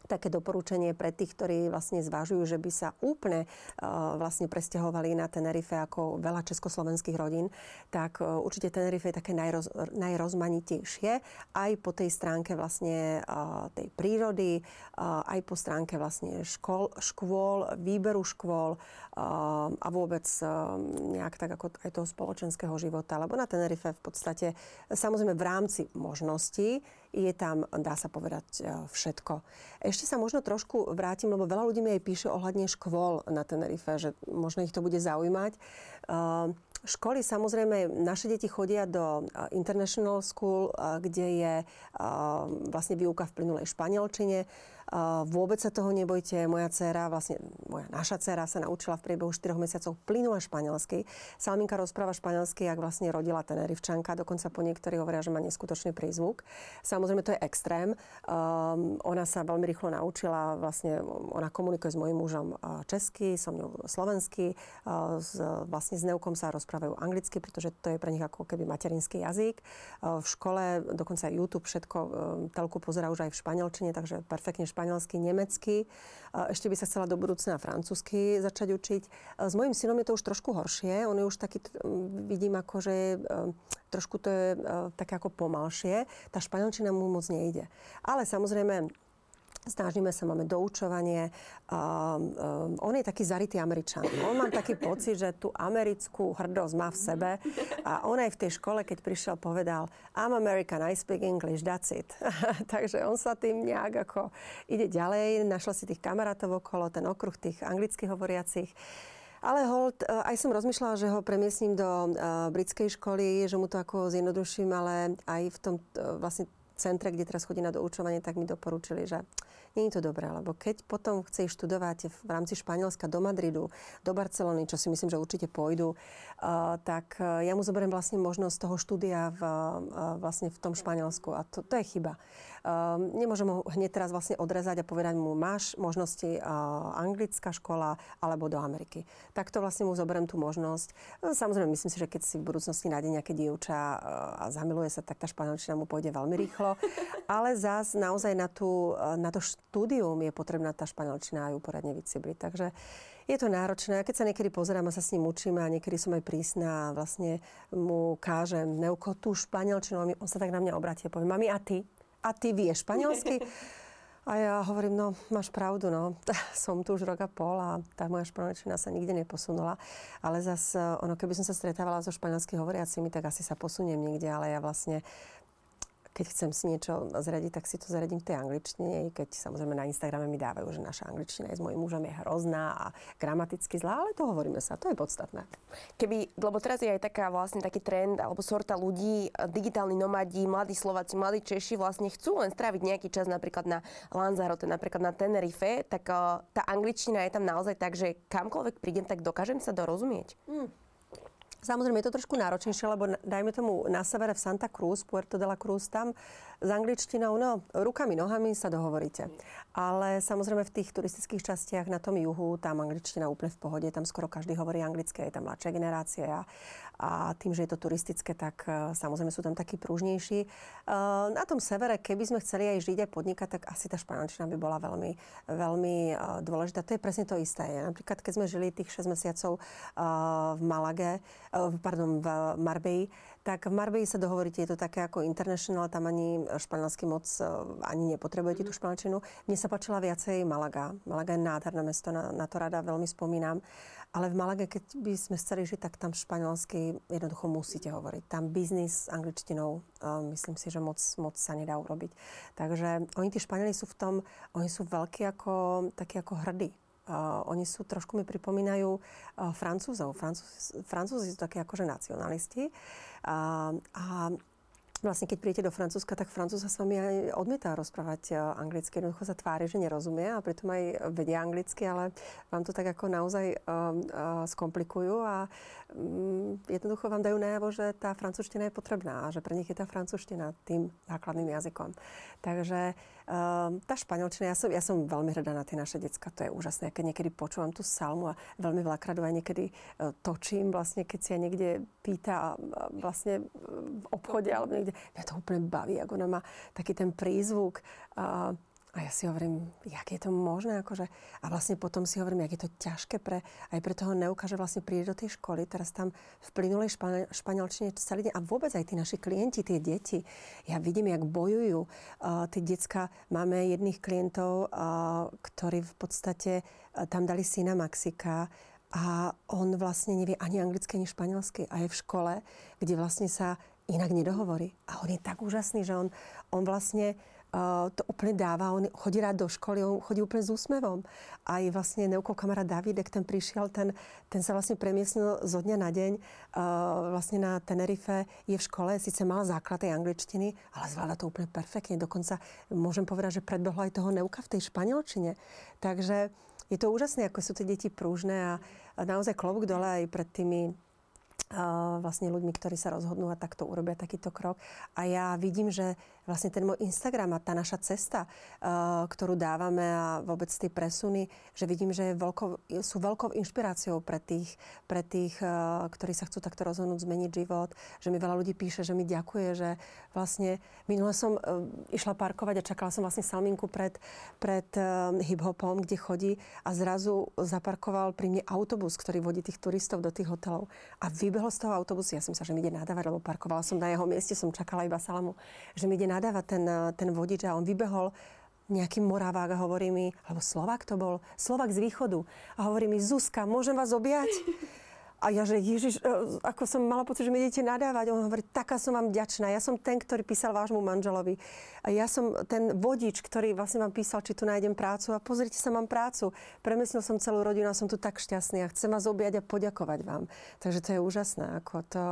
také doporučenie pre tých, ktorí vlastne zvažujú, že by sa úplne uh, vlastne presťahovali na Tenerife ako veľa československých rodín, tak uh, určite Tenerife je také najroz, najrozmanitejšie aj po tej stránke vlastne uh, tej prírody, aj po stránke vlastne škol, škôl, výberu škôl a vôbec nejak tak ako aj toho spoločenského života. Lebo na Tenerife v podstate, samozrejme v rámci možností, je tam, dá sa povedať, všetko. Ešte sa možno trošku vrátim, lebo veľa ľudí mi aj píše ohľadne škôl na Tenerife, že možno ich to bude zaujímať. Školy, samozrejme, naše deti chodia do International School, kde je vlastne výuka v plynulej španielčine. Vôbec sa toho nebojte. Moja dcera, vlastne moja naša dcera sa naučila v priebehu 4 mesiacov plynule španielsky. Salminka rozpráva španielsky, ak vlastne rodila Tenerifčanka. Dokonca po niektorí hovoria, že má neskutočný prízvuk. Samozrejme, to je extrém. Um, ona sa veľmi rýchlo naučila, vlastne ona komunikuje s mojím mužom česky, som ňou slovensky. Uh, s, vlastne s Neukom sa rozprávajú anglicky, pretože to je pre nich ako keby materinský jazyk. Uh, v škole, dokonca YouTube, všetko, uh, telku pozerá už aj v španielčine, takže perfektne španielsky, nemecky. Ešte by sa chcela do budúcna francúzsky začať učiť. S mojim synom je to už trošku horšie. On je už taký, vidím ako, že trošku to je také ako pomalšie. Tá španielčina mu moc nejde. Ale samozrejme, Snažíme sa, máme doučovanie. Um, um, on je taký zarytý Američan. On má taký [LAUGHS] pocit, že tú americkú hrdosť má v sebe. A on aj v tej škole, keď prišiel, povedal I'm American, I speak English, that's it. [LAUGHS] Takže on sa tým nejak ako ide ďalej. Našla si tých kamarátov okolo, ten okruh tých anglicky hovoriacich. Ale hold, e, aj som rozmýšľala, že ho premiesním do uh, britskej školy, že mu to ako zjednoduším, ale aj v tom uh, vlastne centre, kde teraz chodí na doučovanie, tak mi doporučili, že nie je to dobré, lebo keď potom chceš študovať v rámci Španielska do Madridu, do Barcelony, čo si myslím, že určite pôjdu, uh, tak uh, ja mu zoberiem vlastne možnosť toho štúdia v, uh, vlastne v tom Španielsku a to, to je chyba. Um, nemôžem ho hneď teraz vlastne odrezať a povedať mu, máš možnosti anglická škola alebo do Ameriky. Takto vlastne mu zoberiem tú možnosť. No, samozrejme, myslím si, že keď si v budúcnosti nájde nejaké dievča a zamiluje sa, tak tá španielčina mu pôjde veľmi rýchlo. Ale zás naozaj na, tú, na to štúdium je potrebná tá španielčina aj poradne vycibliť. Takže je to náročné. A keď sa niekedy pozerám a sa s ním učíme a niekedy som aj prísna a vlastne mu kážem Neuko tú španielčinu, on sa tak na mňa obráti a povie, mami, a ty? a ty vieš španielsky? [LAUGHS] A ja hovorím, no máš pravdu, no. [LAUGHS] Som tu už rok a pol a tá moja španielčina sa nikde neposunula. Ale zase, ono, keby som sa stretávala so španielsky hovoriacimi, tak asi sa posuniem niekde, ale ja vlastne keď chcem si niečo zradiť, tak si to zaradím v tej angličtine, keď samozrejme na Instagrame mi dávajú, že naša angličtina je s mojím mužom je hrozná a gramaticky zlá, ale to hovoríme sa, to je podstatné. Keby, lebo teraz je aj taká vlastne taký trend alebo sorta ľudí, digitálni nomadi, mladí Slováci, mladí Češi vlastne chcú len stráviť nejaký čas napríklad na Lanzarote, napríklad na Tenerife, tak uh, tá angličtina je tam naozaj tak, že kamkoľvek prídem, tak dokážem sa dorozumieť. Hmm. Samozrejme, je to trošku náročnejšie, lebo dajme tomu na severe v Santa Cruz, Puerto de la Cruz, tam s angličtinou, no, rukami, nohami sa dohovoríte. Ale samozrejme v tých turistických častiach na tom juhu, tam angličtina úplne v pohode, tam skoro každý hovorí anglicky, je tam mladšia generácia a, a tým, že je to turistické, tak uh, samozrejme sú tam takí prúžnejší. Uh, na tom severe, keby sme chceli aj žiť a podnikať, tak asi tá španielčina by bola veľmi, veľmi uh, dôležitá. To je presne to isté. Napríklad, keď sme žili tých 6 mesiacov v Malage, pardon, v Marbei, tak v Marbei sa dohovoríte, je to také ako international, tam ani španielsky moc e, ani nepotrebujete mm. tú mhm. španielčinu. Mne sa páčila viacej Malaga. Malaga je nádherné mesto, na, na to rada veľmi spomínam. Ale v Malage, keď by sme chceli žiť, tak tam španielsky jednoducho musíte hovoriť. Tam biznis s angličtinou, uh, myslím si, že moc, moc sa nedá urobiť. Takže oni, tí Španieli sú v tom, oni sú veľkí ako, takí ako hrdí. Uh, oni sú, trošku mi pripomínajú uh, Francúzov. Francúzi, Francúzi sú takí akože nacionalisti. A, a vlastne keď príjete do Francúzska, tak Francúz sa s vami aj odmietá rozprávať anglicky. Jednoducho sa tvári, že nerozumie a pritom aj vedia anglicky, ale vám to tak ako naozaj uh, uh, skomplikujú a um, jednoducho vám dajú najavo, že tá francúzština je potrebná a že pre nich je tá francúzština tým základným jazykom. Takže Uh, tá španielčina, ja som, ja som veľmi hrdá na tie naše decka, to je úžasné. Keď niekedy počúvam tú salmu a veľmi veľakrát aj niekedy uh, točím, vlastne, keď si ja niekde pýta vlastne v obchode alebo niekde, mňa to úplne baví, ako ona má taký ten prízvuk. Uh, a ja si hovorím, jak je to možné, akože, a vlastne potom si hovorím, jak je to ťažké pre, aj pre toho Neuka, že vlastne príde do tej školy, teraz tam v plynulej španiel, španielčine celý deň a vôbec aj tí naši klienti, tie deti, ja vidím, jak bojujú uh, tie decka. Máme jedných klientov, uh, ktorí v podstate uh, tam dali syna Maxika, a on vlastne nevie ani anglicky, ani španielsky a je v škole, kde vlastne sa inak nedohovorí. A on je tak úžasný, že on, on vlastne to úplne dáva. On chodí rád do školy, on chodí úplne s úsmevom. Aj vlastne Neuko kamarát Davidek, ten prišiel, ten, ten sa vlastne premiesnil zo dňa na deň uh, vlastne na Tenerife. Je v škole, síce mal základ tej angličtiny, ale zvláda to úplne perfektne. Dokonca môžem povedať, že predbehla aj toho Neuka v tej španielčine. Takže je to úžasné, ako sú tie deti prúžne a, a naozaj klobúk dole aj pred tými vlastne ľuďmi, ktorí sa rozhodnú a takto urobia takýto krok. A ja vidím, že vlastne ten môj Instagram a tá naša cesta, ktorú dávame a vôbec tie presuny, že vidím, že je veľkou, sú veľkou inšpiráciou pre tých, pre tých, ktorí sa chcú takto rozhodnúť zmeniť život. Že mi veľa ľudí píše, že mi ďakuje, že vlastne minule som išla parkovať a čakala som vlastne Salminku pred, pred hip-hopom, kde chodí a zrazu zaparkoval pri mne autobus, ktorý vodí tých turistov do tých hotelov. A vy vybehol z toho autobusu, ja som sa, že mi ide nadávať, lebo parkovala som na jeho mieste, som čakala iba salamu, že mi ide ten, ten vodič a on vybehol nejaký Moravák a hovorí mi, alebo Slovak to bol, Slovak z východu a hovorí mi, Zuzka, môžem vás objať? A ja, že Ježiš, e, ako som mala pocit, že mi idete nadávať. On hovorí, taká som vám vďačná. Ja som ten, ktorý písal vášmu manželovi. A ja som ten vodič, ktorý vlastne vám písal, či tu nájdem prácu. A pozrite sa, mám prácu. Premyslil som celú rodinu a som tu tak šťastný a chcem vás objať a poďakovať vám. Takže to je úžasné. Ako to,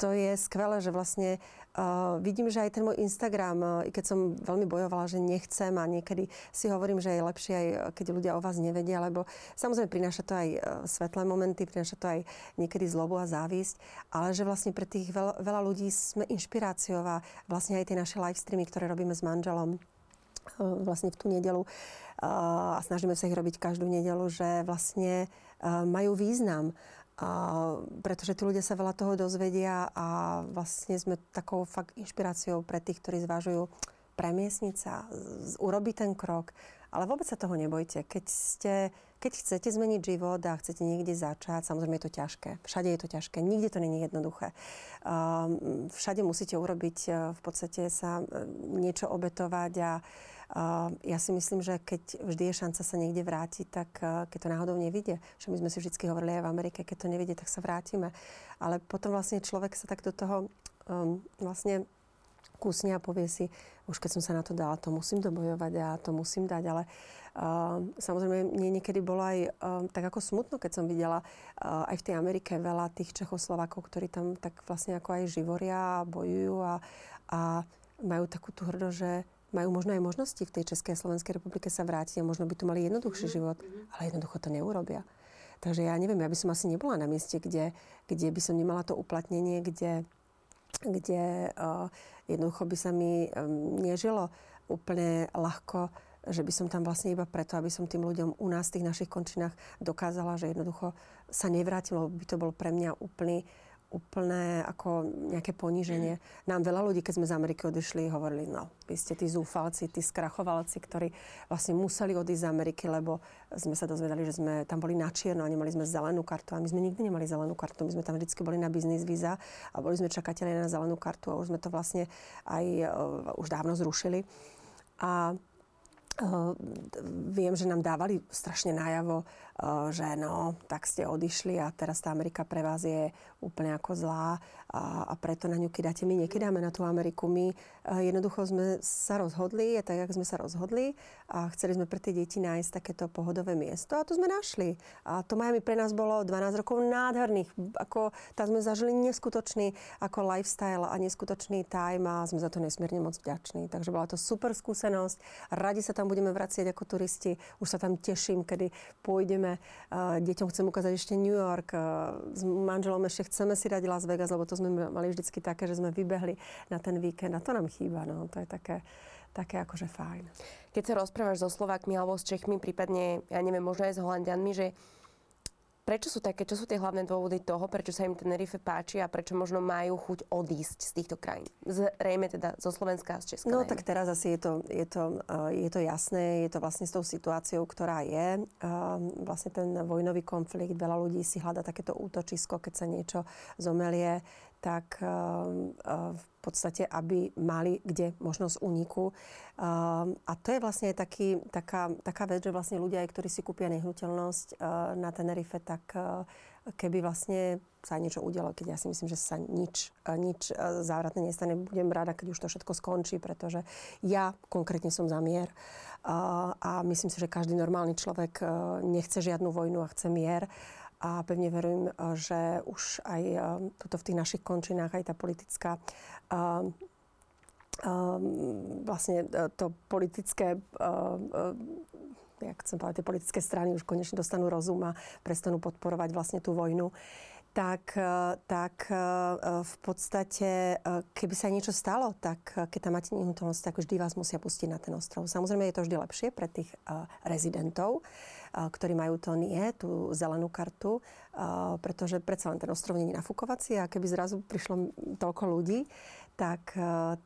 to je skvelé, že vlastne uh, vidím, že aj ten môj Instagram, uh, keď som veľmi bojovala, že nechcem a niekedy si hovorím, že je lepšie aj keď ľudia o vás nevedia, lebo samozrejme prináša to aj uh, svetlé momenty, prináša to aj niekedy zlobu a závisť, ale že vlastne pre tých veľa, veľa ľudí sme inšpiráciou a vlastne aj tie naše live streamy, ktoré robíme s manželom, vlastne v tú nedelu a snažíme sa ich robiť každú nedelu, že vlastne majú význam pretože tí ľudia sa veľa toho dozvedia a vlastne sme takou fakt inšpiráciou pre tých, ktorí zvažujú premiesniť sa, urobiť ten krok. Ale vôbec sa toho nebojte. Keď, ste, keď chcete zmeniť život a chcete niekde začať, samozrejme je to ťažké. Všade je to ťažké. Nikde to není jednoduché. Všade musíte urobiť, v podstate sa niečo obetovať a ja si myslím, že keď vždy je šanca sa niekde vrátiť, tak eh, keď to náhodou nevidie, že my sme si vždy hovorili aj v Amerike, keď to nevidie, tak sa vrátime. Ale potom vlastne človek sa tak do toho um, vlastne kúsne a povie si, už keď som sa na to dala, to musím dobojovať a to musím dať, ale uh, samozrejme mne niekedy bolo aj uh, tak ako smutno, keď som videla uh, aj v tej Amerike veľa tých Čechoslovákov, ktorí tam tak vlastne ako aj živoria a bojujú a, a majú takú tú hrdosť, že majú možno aj možnosti v tej Českej a Slovenskej republike sa vrátiť a možno by tu mali jednoduchší mm-hmm. život, ale jednoducho to neurobia. Takže ja neviem, ja by som asi nebola na mieste, kde, kde by som nemala to uplatnenie, kde, kde uh, jednoducho by sa mi um, nežilo úplne ľahko že by som tam vlastne iba preto, aby som tým ľuďom u nás v tých našich končinách dokázala, že jednoducho sa nevrátim, lebo by to bolo pre mňa úplný úplné ako nejaké poníženie. Nám veľa ľudí, keď sme z Ameriky odišli, hovorili, no, vy ste tí zúfalci, tí skrachovalci, ktorí vlastne museli odísť z Ameriky, lebo sme sa dozvedali, že sme tam boli na čierno a nemali sme zelenú kartu. A my sme nikdy nemali zelenú kartu. My sme tam vždy boli na biznis víza a boli sme čakatelia na zelenú kartu a už sme to vlastne aj uh, už dávno zrušili. A Uh, viem, že nám dávali strašne najavo, že no, tak ste odišli a teraz tá Amerika pre vás je úplne ako zlá a, a preto na ňu kydáte. My nekydáme na tú Ameriku. My uh, jednoducho sme sa rozhodli, tak ako sme sa rozhodli a chceli sme pre tie deti nájsť takéto pohodové miesto a to sme našli. A to Miami pre nás bolo 12 rokov nádherných. Ako, tam sme zažili neskutočný ako lifestyle a neskutočný time a sme za to nesmierne moc vďační. Takže bola to super skúsenosť. Radi sa tam budeme vracieť ako turisti. Už sa tam teším, kedy pôjdeme. Deťom chcem ukázať ešte New York. S manželom ešte chceme si dať Las Vegas, lebo to sme mali vždycky také, že sme vybehli na ten víkend a to nám chýba. No. To je také, také akože fajn. Keď sa rozprávaš so Slovákmi alebo s Čechmi, prípadne, ja neviem, možno aj s Holandianmi, že Prečo sú také, čo sú tie hlavné dôvody toho, prečo sa im ten Tenerife páči a prečo možno majú chuť odísť z týchto krajín? Zrejme teda zo Slovenska a z Česka. No najmä. tak teraz asi je to, je, to, uh, je to jasné, je to vlastne s tou situáciou, ktorá je. Uh, vlastne ten vojnový konflikt, veľa ľudí si hľada takéto útočisko, keď sa niečo zomelie tak eh, eh, v podstate, aby mali kde možnosť úniku. Eh, a to je vlastne taký, taká, taká vec, že vlastne ľudia, ktorí si kúpia nehnuteľnosť na Tenerife, tak keby vlastne sa niečo udialo, keď ja si myslím, že sa nič, nič závratné nestane. Budem rada, keď už to všetko skončí, pretože ja konkrétne som za mier. A myslím si, že každý normálny človek nechce žiadnu vojnu a chce mier a pevne verujem, eh, že už aj eh, tuto v tých našich končinách aj tá politická eh, vlastne to politické jak chcem povedať, tie politické strany už konečne dostanú rozum a prestanú podporovať vlastne tú vojnu tak, tak v podstate, keby sa niečo stalo, tak keď tam máte nehnuteľnosť, tak vždy vás musia pustiť na ten ostrov. Samozrejme je to vždy lepšie pre tých rezidentov, ktorí majú to nie, tú zelenú kartu, pretože predsa len ten ostrov je nafúkovací a keby zrazu prišlo toľko ľudí, tak,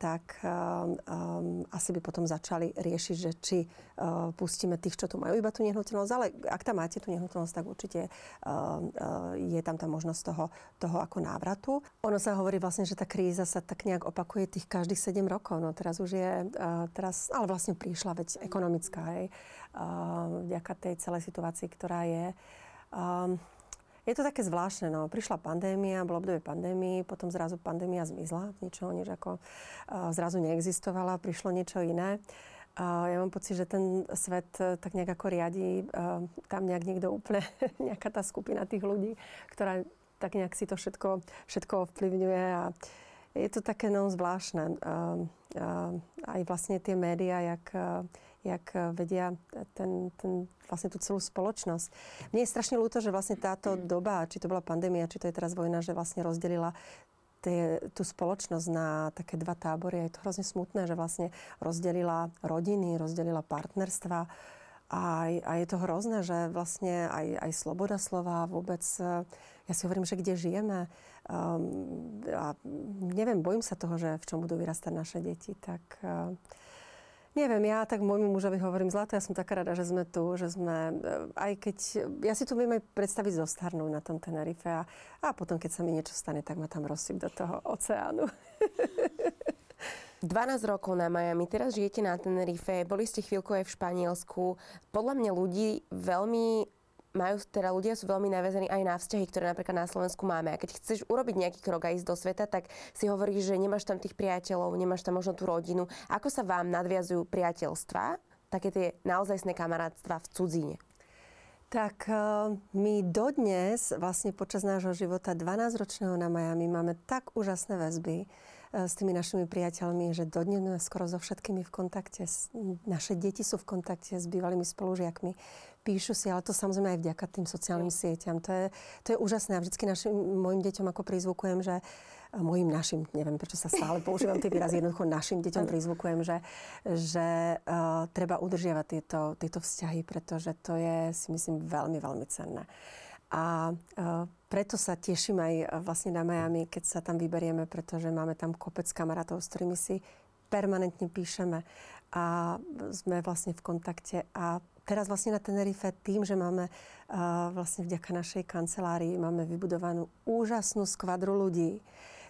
tak um, asi by potom začali riešiť, že či uh, pustíme tých, čo tu majú iba tú nehnuteľnosť, ale ak tam máte tú nehnuteľnosť, tak určite uh, uh, je tam tá možnosť toho, toho ako návratu. Ono sa hovorí vlastne, že tá kríza sa tak nejak opakuje tých každých 7 rokov. No teraz už je, uh, teraz, ale vlastne prišla vec ekonomická, hej, uh, vďaka tej celej situácii, ktorá je. Um, je to také zvláštne, no. Prišla pandémia, bolo obdobie pandémii, potom zrazu pandémia zmizla, ničoho než ako zrazu neexistovala, prišlo niečo iné. Ja mám pocit, že ten svet uh, tak nejak ako riadi, uh, tam nejak niekto úplne, [LAUGHS] nejaká tá skupina tých ľudí, ktorá tak nejak si to všetko, všetko ovplyvňuje a je to také no zvláštne. Aj vlastne tie médiá, jak jak eh, vedia ten, ten, vlastne tú celú spoločnosť. Mne je strašne ľúto, že vlastne táto doba, či to bola pandémia, či to je teraz vojna, že vlastne rozdelila tie, tú spoločnosť na také dva tábory. Je to hrozne smutné, že vlastne rozdelila rodiny, rozdelila partnerstva. A, a je to hrozné, že vlastne aj, aj sloboda slova vôbec, eh, ja si hovorím, že kde žijeme, um, a neviem, bojím sa toho, že v čom budú vyrastať naše deti, tak uh, Neviem, ja tak môjmu mužovi hovorím, zlato, ja som taká rada, že sme tu, že sme, eh, aj keď, ja si tu viem aj predstaviť zostarnúť na tom Tenerife a, a potom, keď sa mi niečo stane, tak ma tam rozsyp do toho oceánu. [LAUGHS] 12 rokov na Miami, teraz žijete na Tenerife, boli ste chvíľku aj v Španielsku. Podľa mňa ľudí veľmi majú, teda ľudia sú veľmi naviazaní aj na vzťahy, ktoré napríklad na Slovensku máme. A keď chceš urobiť nejaký krok a ísť do sveta, tak si hovoríš, že nemáš tam tých priateľov, nemáš tam možno tú rodinu. Ako sa vám nadviazujú priateľstva, také tie naozajstné kamarátstva v cudzíne? Tak uh, my dodnes, vlastne počas nášho života 12-ročného na Miami, máme tak úžasné väzby, s tými našimi priateľmi, že dodnes skoro so všetkými v kontakte. Naše deti sú v kontakte s bývalými spolužiakmi. Píšu si, ale to samozrejme aj vďaka tým sociálnym sieťam. To je, to je úžasné. A vždycky našim, mojim deťom ako prizvukujem, že mojim našim, neviem prečo sa stále používam tie výrazy, jednoducho našim deťom prizvukujem, že, že uh, treba udržiavať tieto, tieto vzťahy, pretože to je si myslím veľmi, veľmi cenné. A uh, preto sa teším aj vlastne na Miami, keď sa tam vyberieme, pretože máme tam kopec kamarátov, s ktorými si permanentne píšeme a sme vlastne v kontakte. A teraz vlastne na Tenerife tým, že máme vlastne vďaka našej kancelárii, máme vybudovanú úžasnú skvadru ľudí,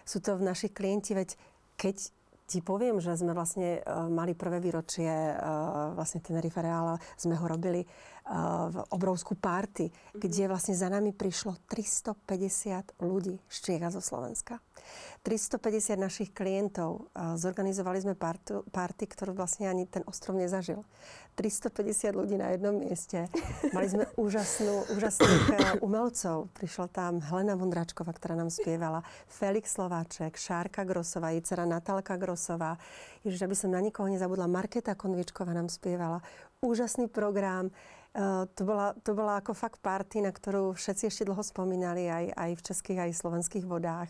sú to našich klienti, veď keď ti poviem, že sme vlastne uh, mali prvé výročie uh, vlastne Tenerife Reala, sme ho robili v obrovskú party, mm-hmm. kde vlastne za nami prišlo 350 ľudí z Čiech a zo Slovenska. 350 našich klientov. Zorganizovali sme partu, party, ktorú vlastne ani ten ostrov nezažil. 350 ľudí na jednom mieste. Mali sme úžasnú, úžasných e, umelcov. Prišla tam Helena Vondračková, ktorá nám spievala, Felix Slováček, Šárka Grosová, jej dcera Natálka Grosová. Ježiš, aby som na nikoho nezabudla, Marketa Konvičková nám spievala. Úžasný program. Uh, to, bola, to bola ako fakt party, na ktorú všetci ešte dlho spomínali, aj, aj v českých, aj slovenských vodách.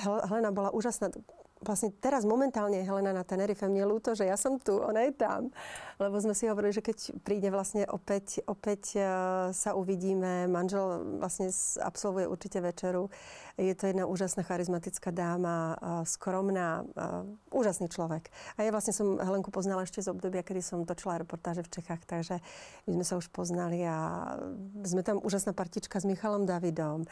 Helena bola úžasná vlastne teraz momentálne Helena na Tenerife. Mne ľúto, že ja som tu, ona je tam. Lebo sme si hovorili, že keď príde vlastne opäť, opäť uh, sa uvidíme, manžel vlastne absolvuje určite večeru. Je to jedna úžasná charizmatická dáma, skromná, úžasný človek. A ja vlastne som Helenku poznala ešte z obdobia, kedy som točila reportáže v Čechách, takže my sme sa už poznali a sme tam úžasná partička s Michalom Davidom.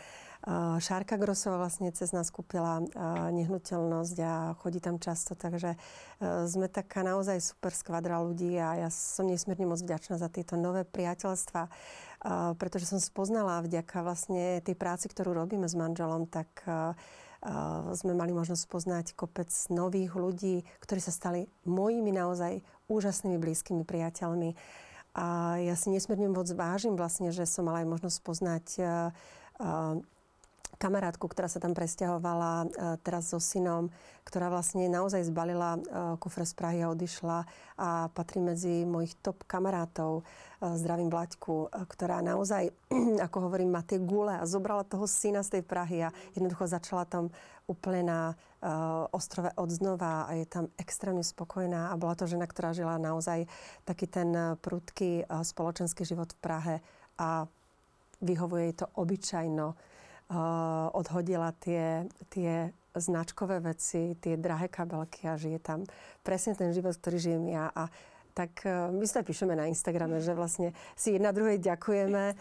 Šárka Grosová vlastne cez nás kúpila nehnuteľnosť a chodí tam často, takže e, sme taká naozaj super skvadra ľudí a ja som nesmierne moc vďačná za tieto nové priateľstva, pretože som spoznala vďaka vlastne tej práci, ktorú robíme s manželom, tak sme mali možnosť poznať kopec nových ľudí, ktorí sa stali mojimi naozaj úžasnými blízkymi priateľmi. A ja si nesmierne moc vážim vlastne, že som mala aj možnosť poznať kamarátku, ktorá sa tam presťahovala e, teraz so synom, ktorá vlastne naozaj zbalila e, kufre z Prahy a odišla a patrí medzi mojich top kamarátov. E, zdravím Blaďku, ktorá naozaj, [CLEARS THROAT] ako hovorím, má tie gule a zobrala toho syna z tej Prahy a jednoducho začala tam úplne na ostrove od a je tam extrémne spokojná a bola to žena, ktorá žila naozaj taký ten prudký spoločenský život v Prahe a vyhovuje jej to obyčajno odhodila tie, tie značkové veci, tie drahé kabelky a žije tam presne ten život, ktorý žijem ja. A tak e, my sa píšeme na Instagrame, že vlastne si jedna druhej ďakujeme.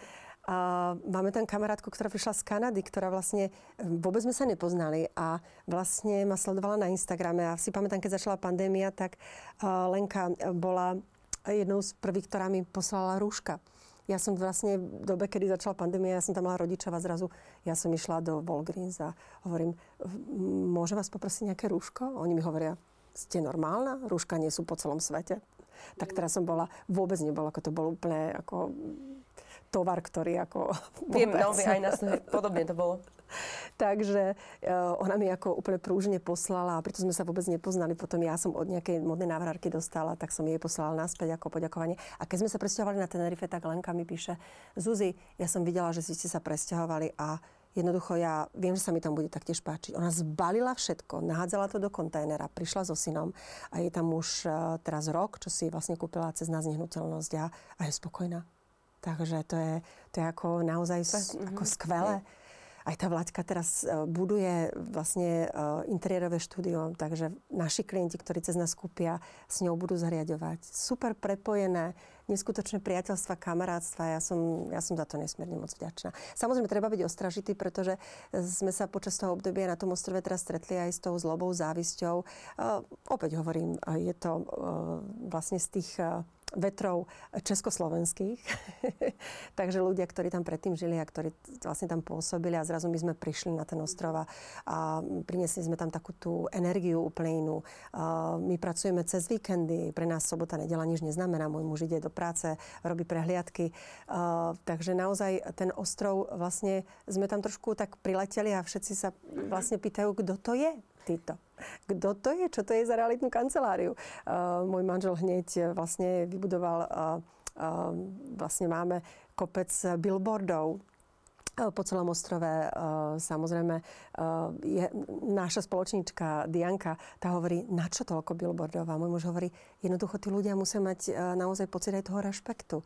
A máme tam kamarátku, ktorá prišla z Kanady, ktorá vlastne e, vôbec sme sa nepoznali a vlastne ma sledovala na Instagrame a si pamätám, keď začala pandémia, tak Lenka bola jednou z prvých, ktorá mi poslala rúška. Ja som vlastne v dobe, kedy začala pandémia, ja som tam mala rodičov a zrazu ja som išla do Walgreens a hovorím, môže vás poprosiť nejaké rúško? Oni mi hovoria, ste normálna? Rúška nie sú po celom svete. Tak teraz som bola, vôbec nebolo, ako to bolo úplne ako tovar, ktorý ako... Viem, no, aj nás podobne to bolo. [LAUGHS] Takže uh, ona mi ako úplne prúžne poslala a preto sme sa vôbec nepoznali. Potom ja som od nejakej modnej návrárky dostala, tak som jej poslala naspäť ako poďakovanie. A keď sme sa presťahovali na Tenerife, tak Lenka mi píše, Zuzi, ja som videla, že ste sa presťahovali a jednoducho ja viem, že sa mi tam bude taktiež páčiť. Ona zbalila všetko, nahádzala to do kontajnera, prišla so synom a je tam už uh, teraz rok, čo si vlastne kúpila cez nás nehnuteľnosť a, a je spokojná. Takže to je, to je ako naozaj ako mhm. skvelé. Aj tá Vlaďka teraz e, buduje vlastne e, interiérové štúdio, takže naši klienti, ktorí cez nás kúpia, s ňou budú zariadovať. Super prepojené, neskutočné priateľstva, kamarátstva. Ja som, ja som za to nesmierne moc vďačná. Samozrejme, treba byť ostražitý, pretože sme sa počas toho obdobia na tom ostrove teraz stretli aj s tou zlobou, závisťou. Opäť hovorím, je to vlastne z tých vetrov československých. [LAUGHS] Takže ľudia, ktorí tam predtým žili a ktorí vlastne tam pôsobili a zrazu my sme prišli na ten ostrov a, a priniesli sme tam takú tú energiu úplne inú. My pracujeme cez víkendy, pre nás sobota, nedela nič neznamená. Môj muž ide do práce, robí prehliadky. Takže naozaj ten ostrov, vlastne sme tam trošku tak prileteli a všetci sa vlastne pýtajú, kto to je Týto. Kto to je? Čo to je za realitnú kanceláriu? Uh, môj manžel hneď vlastne vybudoval, uh, uh, vlastne máme kopec billboardov po celom ostrove. Samozrejme, je naša spoločníčka Dianka, tá hovorí, na čo toľko billboardov? A môj muž hovorí, jednoducho tí ľudia musia mať naozaj pocit aj toho rešpektu.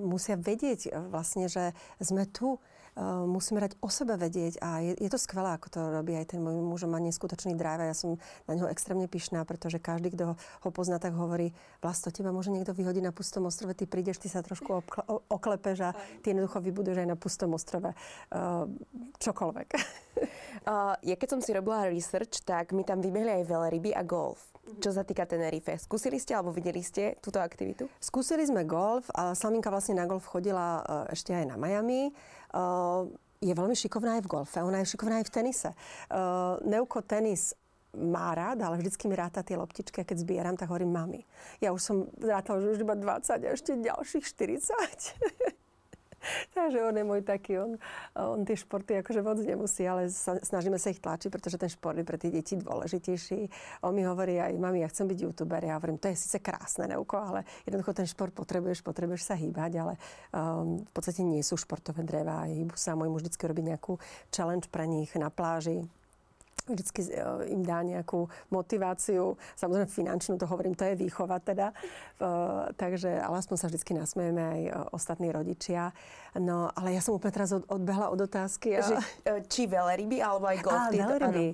Musia vedieť vlastne, že sme tu uh, musíme dať o sebe vedieť a je, je to skvelé, ako to robí aj ten môj muž, má neskutočný drive a ja som na neho extrémne pyšná, pretože každý, kto ho pozná, tak hovorí, Vlasto, teba môže niekto vyhodiť na pustom ostrove, ty prídeš, ty sa trošku obkle, oklepeš a ty jednoducho vybuduješ aj na pustom ostrove uh, čokoľvek. [LAUGHS] [LAUGHS] Uh, ja keď som si robila research, tak mi tam vybehli aj veľryby a golf. Čo sa týka Tenerife. Skúsili ste alebo videli ste túto aktivitu? Skúsili sme golf. A Slaminka vlastne na golf chodila ešte aj na Miami. Uh, je veľmi šikovná aj v golfe, ona je šikovná aj v tenise. Uh, Neuko tenis má rád, ale vždycky mi ráta tie loptičky a keď zbieram, tak hovorím mami. Ja už som rátala, že už iba 20 a ešte ďalších 40. [LAUGHS] [LAUGHS] Takže on je môj taký, on, on tie športy akože moc nemusí, ale sa, snažíme sa ich tlačiť, pretože ten šport je pre tie deti dôležitejší. On mi hovorí aj, mami, ja chcem byť youtuber. Ja hovorím, to je síce krásne, neuko, ale jednoducho ten šport potrebuješ, potrebuješ sa hýbať, ale um, v podstate nie sú športové dreva. Hýbu sa, môj muž vždy robí nejakú challenge pre nich na pláži vždycky e, im dá nejakú motiváciu. Samozrejme finančnú, to hovorím, to je výchova teda. Uh, takže, ale aspoň sa vždycky nasmejeme aj e, ostatní rodičia. No, ale ja som úplne teraz od, odbehla od otázky. A... Že, či veľryby, alebo aj golf? Á, veľryby.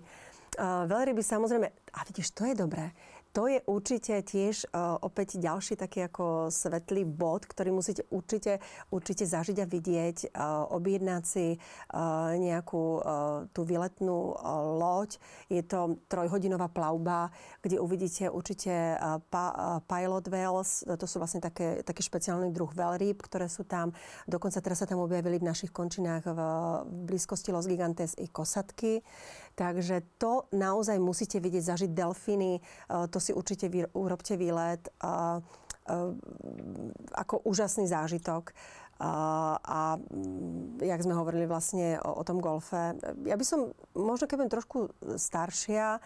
Uh, veľryby samozrejme, a vidíš, to je dobré to je určite tiež uh, opäť ďalší taký ako svetlý bod, ktorý musíte určite, určite zažiť a vidieť. Uh, objednať si uh, nejakú uh, tú výletnú uh, loď. Je to trojhodinová plavba, kde uvidíte určite uh, pa, uh, pilot whales. To sú vlastne také, taký špeciálny druh veľrýb, ktoré sú tam. Dokonca teraz sa tam objavili v našich končinách v, v blízkosti Los Gigantes i kosatky. Takže to naozaj musíte vidieť, zažiť delfíny. To si určite vy, urobte výlet. Ako úžasný zážitok. A, a jak sme hovorili vlastne o, o tom golfe, ja by som, možno keď trošku staršia,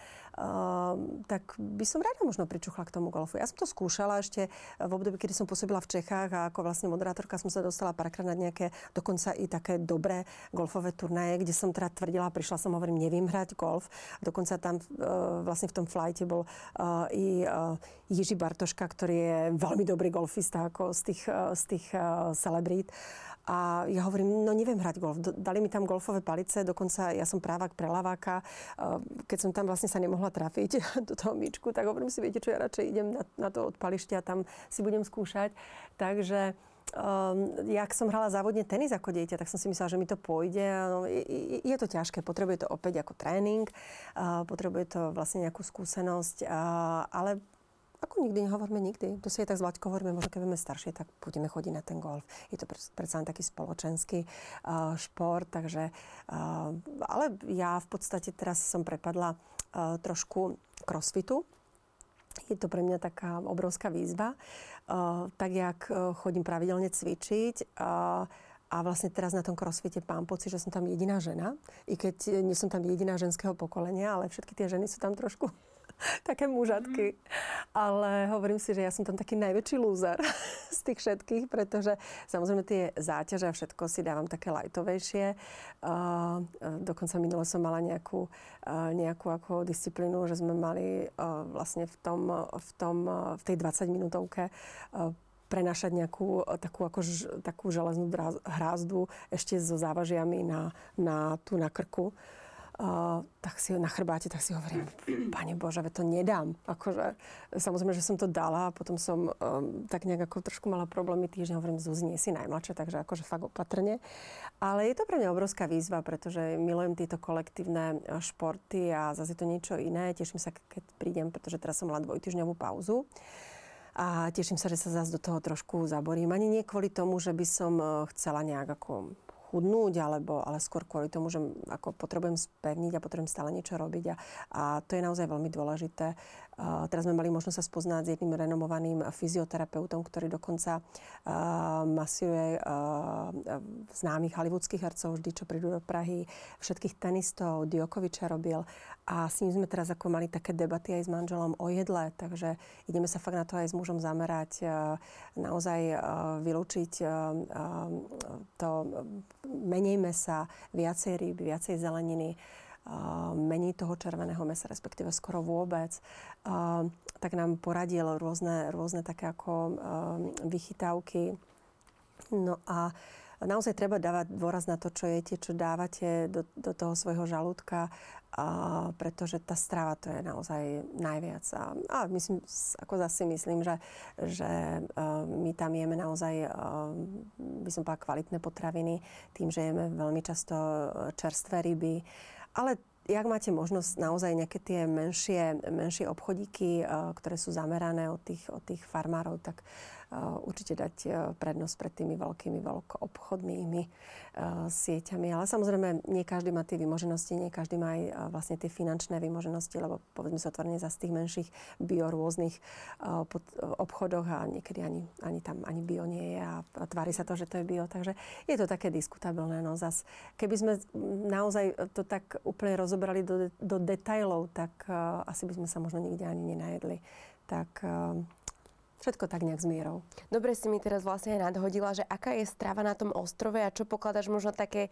tak by som rada možno pričuchla k tomu golfu. Ja som to skúšala ešte v období, kedy som pôsobila v Čechách a ako vlastne moderátorka som sa dostala párkrát na nejaké dokonca i také dobré golfové turnaje, kde som teda tvrdila, prišla som, hovorím, neviem hrať golf. Dokonca tam uh, vlastne v tom flighte bol uh, i uh, Jiži Bartoška, ktorý je veľmi dobrý golfista ako z tých, z tých celebrít. A ja hovorím, no neviem hrať golf. Dali mi tam golfové palice, dokonca ja som právak pre laváka. Keď som tam vlastne sa nemohla trafiť [LAUGHS] do toho myčku, tak hovorím si, viete čo, ja radšej idem na, na to odpalište a tam si budem skúšať. Takže Um, jak som hrala závodne tenis ako dieťa, tak som si myslela, že mi to pôjde. No, je, je to ťažké, potrebuje to opäť ako tréning, uh, potrebuje to vlastne nejakú skúsenosť, uh, ale ako nikdy nehovoríme nikdy. To si je tak s Vlaďkou hovoríme, možno keď budeme staršie, tak budeme chodiť na ten golf. Je to predsa len taký spoločenský uh, šport, takže... Uh, ale ja v podstate teraz som prepadla uh, trošku crossfitu. Je to pre mňa taká obrovská výzva. Uh, tak, jak chodím pravidelne cvičiť, uh, a vlastne teraz na tom crossfite mám pocit, že som tam jediná žena. I keď nie som tam jediná ženského pokolenia, ale všetky tie ženy sú tam trošku [LAUGHS] také mužatky. Mm. Ale hovorím si, že ja som tam taký najväčší lúzer [LAUGHS] z tých všetkých, pretože samozrejme tie záťaže a všetko si dávam také lajtovejšie. Uh, dokonca minule som mala nejakú, uh, nejakú ako disciplínu, že sme mali uh, vlastne v, tom, v, tom, uh, v tej 20 minútovke uh, prenašať nejakú takú, ako, takú železnú hrázdu ešte so závažiami na, na, tu na krku uh, tak si na chrbáte, tak si hovorím, Pane Bože, to nedám. Akože, samozrejme, že som to dala a potom som um, tak nejak ako trošku mala problémy týždeň, hovorím, Zuzi, nie si najmladšia, takže akože fakt opatrne. Ale je to pre mňa obrovská výzva, pretože milujem tieto kolektívne športy a zase je to niečo iné. Teším sa, keď prídem, pretože teraz som mala dvojtyžňovú pauzu a teším sa, že sa zase do toho trošku zaborím. Ani nie kvôli tomu, že by som chcela nejak ako chudnúť, alebo, ale skôr kvôli tomu, že ako potrebujem spevniť a potrebujem stále niečo robiť. A, a to je naozaj veľmi dôležité. Teraz sme mali možnosť sa spoznať s jedným renomovaným fyzioterapeutom, ktorý dokonca masíruje známych hollywoodských hercov vždy, čo prídu do Prahy, všetkých tenistov, Djokoviča robil. A s ním sme teraz ako mali také debaty aj s manželom o jedle, takže ideme sa fakt na to aj s mužom zamerať, naozaj vylúčiť to menej mesa, viacej rýb, viacej zeleniny mení toho červeného mesa, respektíve skoro vôbec, tak nám poradil rôzne, rôzne také ako vychytávky. No a naozaj treba dávať dôraz na to, čo jete, čo dávate do, do toho svojho žalúdka, a, pretože tá strava to je naozaj najviac. A, a myslím, ako zase myslím, že, že my tam jeme naozaj, by som povedala, kvalitné potraviny, tým, že jeme veľmi často čerstvé ryby, ale jak máte možnosť naozaj nejaké tie menšie, menšie obchodíky, ktoré sú zamerané od tých, od tých farmárov, tak určite dať prednosť pred tými veľkými veľkoobchodnými sieťami. Ale samozrejme, nie každý má tie vymoženosti, nie každý má aj vlastne tie finančné vymoženosti, lebo povedzme sa otvorene za z tých menších bio rôznych obchodoch a niekedy ani, ani tam ani bio nie je a, tvári sa to, že to je bio. Takže je to také diskutabilné. No zas, keby sme naozaj to tak úplne rozobrali do, do detajlov, tak asi by sme sa možno nikde ani nenajedli. Tak Všetko tak nejak s mierou. Dobre si mi teraz vlastne aj nadhodila, že aká je strava na tom ostrove a čo pokladaš možno také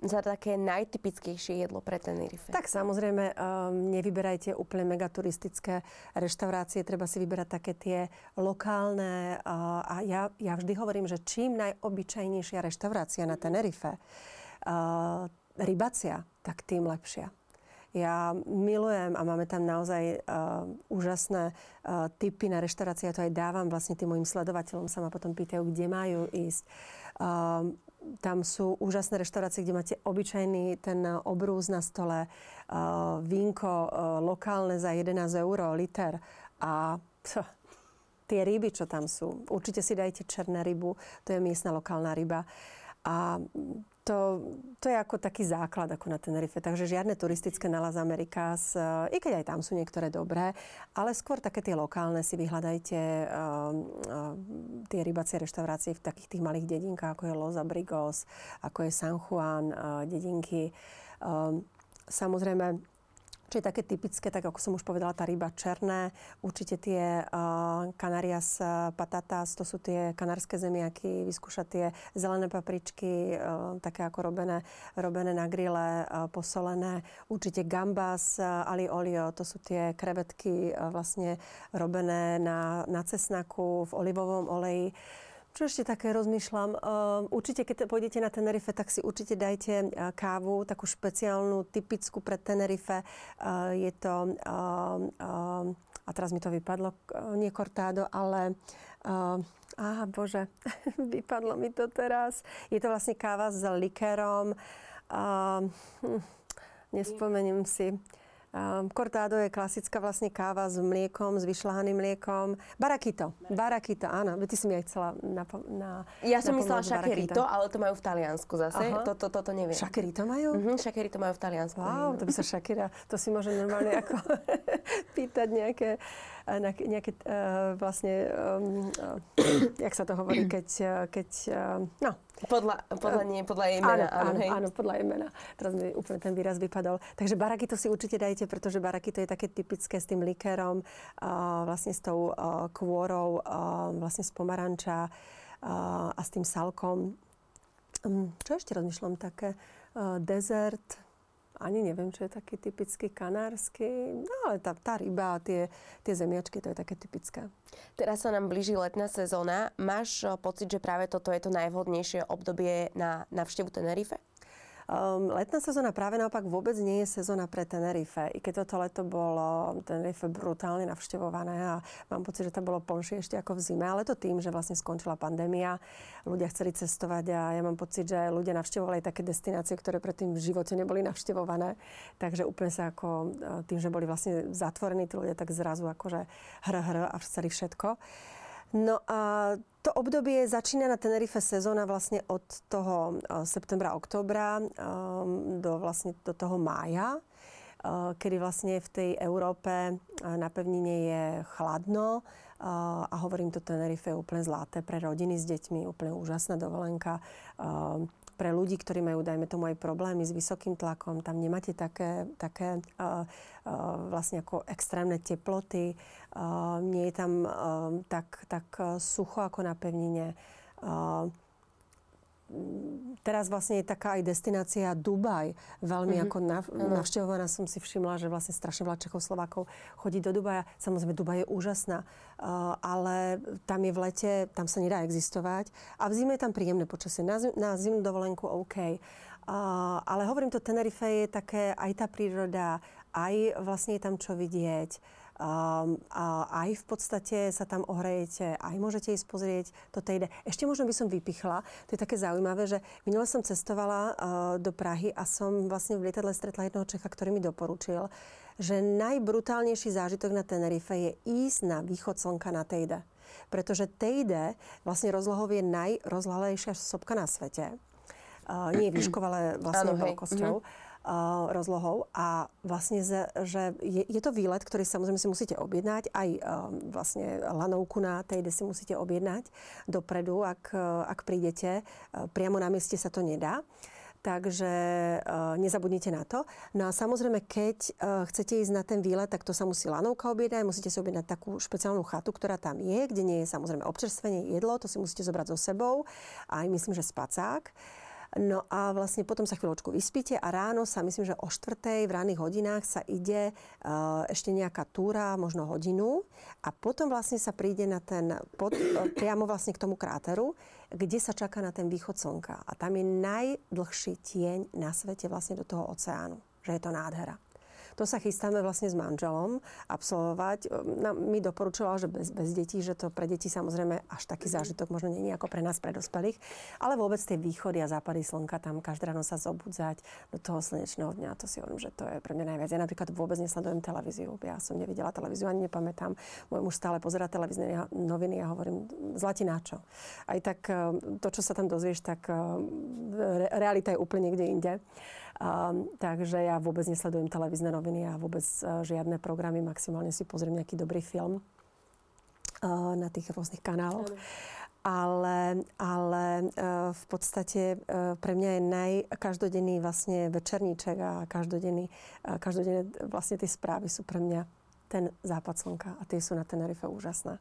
za také najtypickejšie jedlo pre Tenerife? Tak samozrejme, um, nevyberajte úplne megaturistické reštaurácie, treba si vyberať také tie lokálne. Uh, a ja, ja vždy hovorím, že čím najobyčajnejšia reštaurácia na Tenerife, uh, rybacia, tak tým lepšia. Ja milujem a máme tam naozaj uh, úžasné uh, typy na reštaurácie. Ja to aj dávam vlastne tým mojim sledovateľom. Sa ma potom pýtajú, kde majú ísť. Uh, tam sú úžasné reštaurácie, kde máte obyčajný ten obrúz na stole, uh, vínko uh, lokálne za 11 eur liter a pf, tie ryby, čo tam sú. Určite si dajte černé rybu, to je miestna lokálna ryba. A to, to je ako taký základ ako na Tenerife. Takže žiadne turistické na Las Americas, i keď aj tam sú niektoré dobré, ale skôr také tie lokálne si vyhľadajte uh, uh, tie rybacie reštaurácie v takých tých malých dedinkách, ako je Los Abrigos, ako je San Juan, uh, dedinky. Uh, samozrejme, čo je také typické, tak ako som už povedala, tá ryba černé, určite tie uh, Canarias patatas, to sú tie kanárske zemiaky, vyskúšať tie zelené papričky, uh, také ako robené, robené na grille, uh, posolené. Určite gambas, uh, ali olio, to sú tie krevetky uh, vlastne robené na, na cesnaku v olivovom oleji. Uh, čo ešte také rozmýšľam? Uh, určite, keď pôjdete na Tenerife, tak si určite dajte uh, kávu, takú špeciálnu, typickú pre Tenerife. Uh, je to, uh, uh, a teraz mi to vypadlo, uh, nie cortado, ale... Aha, bože, [LAUGHS] vypadlo mi to teraz. Je to vlastne káva s likérom. Hm, nespomeniem si. Um, cortado je klasická vlastne káva s mliekom, s vyšľahaným mliekom. Barakito. Barakito, áno. Ty si mi aj chcela na, na Ja som myslela šakerito, ale to majú v Taliansku zase. Toto to, to, to neviem. Šakerito majú? Mhm, šakerito majú v Taliansku. Wow, to by sa šakera, to si môže normálne ako [LAUGHS] pýtať nejaké nejaké uh, vlastne, uh, jak sa to hovorí, keď, uh, keď no. Podľa, podľa nie, podľa jej mena. Áno, áno, hej. áno, podľa jej mena. Teraz mi úplne ten výraz vypadol. Takže baraky to si určite dajte, pretože baraky to je také typické s tým likérom, uh, vlastne s tou uh, kôrou, uh, vlastne z pomaranča uh, a s tým salkom. Um, čo ešte rozmýšľam také? Uh, dezert, ani neviem, čo je taký typický kanársky, no ale tá, tá ryba a tie, tie zemiačky, to je také typické. Teraz sa nám blíži letná sezóna. Máš eh, pocit, že práve toto je to najvhodnejšie obdobie na návštevu Tenerife? Um, letná sezóna práve naopak vôbec nie je sezóna pre Tenerife. I keď toto leto bolo Tenerife brutálne navštevované a mám pocit, že tam bolo plnšie ešte ako v zime, ale to tým, že vlastne skončila pandémia, ľudia chceli cestovať a ja mám pocit, že ľudia navštevovali také destinácie, ktoré predtým v živote neboli navštevované. Takže úplne sa ako e, tým, že boli vlastne zatvorení tí ľudia, tak zrazu akože hr, hr a chceli všetko. No a to obdobie začína na Tenerife sezóna vlastne od toho septembra, oktobra do vlastne do toho mája. kedy vlastne v tej Európe na pevnine je chladno, a hovorím to, Tenerife je úplne zlaté pre rodiny s deťmi, úplne úžasná dovolenka pre ľudí, ktorí majú, dajme tomu, aj problémy s vysokým tlakom, tam nemáte také, také uh, uh, vlastne ako extrémne teploty, uh, nie je tam uh, tak, tak sucho ako na pevnine. Uh, teraz vlastne je taká aj destinácia Dubaj. Veľmi mm-hmm. ako nav, navštevovaná som si všimla, že vlastne strašne veľa Čechoslovákov chodí do Dubaja. Samozrejme, Dubaj je úžasná, uh, ale tam je v lete, tam sa nedá existovať. A v zime je tam príjemné počasie. Na, na zimnú dovolenku OK. Uh, ale hovorím to, Tenerife je také aj tá príroda, aj vlastne je tam čo vidieť Um, a aj v podstate sa tam ohrejete, aj môžete ísť pozrieť to tejde. Ešte možno by som vypichla, to je také zaujímavé, že minule som cestovala uh, do Prahy a som vlastne v lietadle stretla jednoho Čecha, ktorý mi doporučil, že najbrutálnejší zážitok na Tenerife je ísť na východ slnka na Tejde. Pretože Tejde, vlastne rozlohov je najrozlahlejšia sopka na svete. Uh, nie výškov, ale vlastne veľkosťou. Mm-hmm rozlohou a vlastne, že je, je to výlet, ktorý samozrejme si musíte objednať, aj vlastne lanovku na tej, si musíte objednať dopredu, ak, ak prídete. Priamo na mieste sa to nedá. Takže nezabudnite na to. No a samozrejme, keď chcete ísť na ten výlet, tak to sa musí lanovka objednať. Musíte si objednať takú špeciálnu chatu, ktorá tam je, kde nie je samozrejme občerstvenie, jedlo, to si musíte zobrať so sebou. Aj myslím, že spacák. No a vlastne potom sa chvíľočku vyspíte a ráno sa, myslím, že o štvrtej v ranných hodinách sa ide uh, ešte nejaká túra, možno hodinu a potom vlastne sa príde na ten, pod, uh, priamo vlastne k tomu kráteru, kde sa čaká na ten východ slnka. A tam je najdlhší tieň na svete vlastne do toho oceánu. Že je to nádhera. To sa chystáme vlastne s manželom absolvovať. No, mi doporučoval, že bez, bez detí, že to pre deti samozrejme až taký zážitok možno je ako pre nás, pre dospelých. Ale vôbec tie východy a západy slnka, tam každé ráno sa zobudzať do toho slnečného dňa, to si hovorím, že to je pre mňa najviac. Ja napríklad vôbec nesledujem televíziu. Ja som nevidela televíziu, ani nepamätám. Môj muž stále pozera televízne noviny a hovorím, zlatí na čo. Aj tak eh, to, čo sa tam dozvieš, tak eh, realita je úplne niekde inde. Um, takže ja vôbec nesledujem televízne noviny a vôbec uh, žiadne programy. Maximálne si pozriem nejaký dobrý film uh, na tých rôznych kanáloch. Ale, ale uh, v podstate uh, pre mňa je najkaždodenný vlastne večerníček a každodenný, uh, každodenné vlastne tie správy sú pre mňa ten západ slnka a tie sú na Tenerife úžasné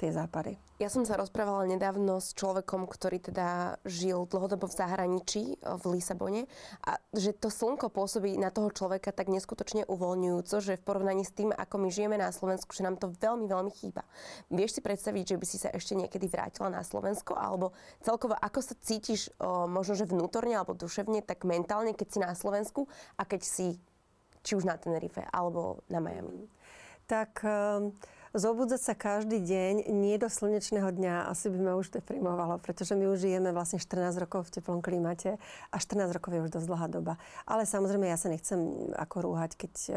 tie západy. Ja som sa rozprávala nedávno s človekom, ktorý teda žil dlhodobo v zahraničí, v Lisabone a že to slnko pôsobí na toho človeka tak neskutočne uvoľňujúco, že v porovnaní s tým, ako my žijeme na Slovensku, že nám to veľmi, veľmi chýba. Vieš si predstaviť, že by si sa ešte niekedy vrátila na Slovensko alebo celkovo ako sa cítiš o, možno, že vnútorne alebo duševne, tak mentálne, keď si na Slovensku a keď si či už na Tenerife alebo na Miami? Tak... Um zobudzať sa každý deň nie do slnečného dňa asi by ma už deprimovalo, pretože my už žijeme vlastne 14 rokov v teplom klimate a 14 rokov je už dosť dlhá doba. Ale samozrejme ja sa nechcem ako rúhať, keď uh,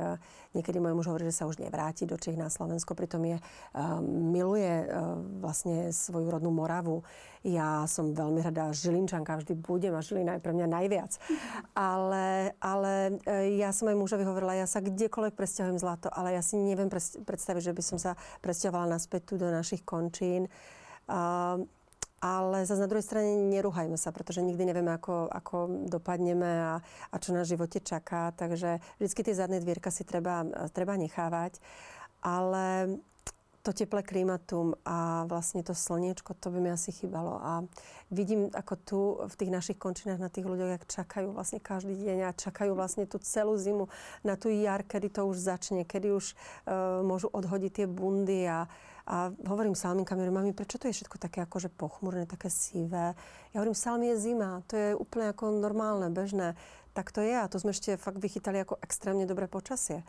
niekedy môj muž hovorí, že sa už nevráti do Čech na Slovensko, pritom je, uh, miluje uh, vlastne svoju rodnú Moravu. Ja som veľmi rada Žilinčanka, vždy budem a Žilina je pre mňa najviac. [LAUGHS] Ale, ale ja som aj mužovi hovorila, ja sa kdekoľvek presťahujem zlato, ale ja si neviem predstaviť, že by som sa presťahovala naspäť tu do našich končín. Uh, ale zase na druhej strane neruhajme sa, pretože nikdy nevieme, ako, ako dopadneme a, a čo na živote čaká. Takže vždy tie zadné dvierka si treba, treba nechávať. Ale to teplé klimatum a vlastne to slniečko, to by mi asi chýbalo. A vidím, ako tu v tých našich končinách na tých ľuďoch, jak čakajú vlastne každý deň a čakajú vlastne tú celú zimu na tú jar, kedy to už začne, kedy už uh, môžu odhodiť tie bundy a, a hovorím salminkám, hovorím, mami, prečo to je všetko také akože pochmurné, také sivé? Ja hovorím, salmi je zima, to je úplne ako normálne, bežné. Tak to je a to sme ešte fakt vychytali ako extrémne dobré počasie.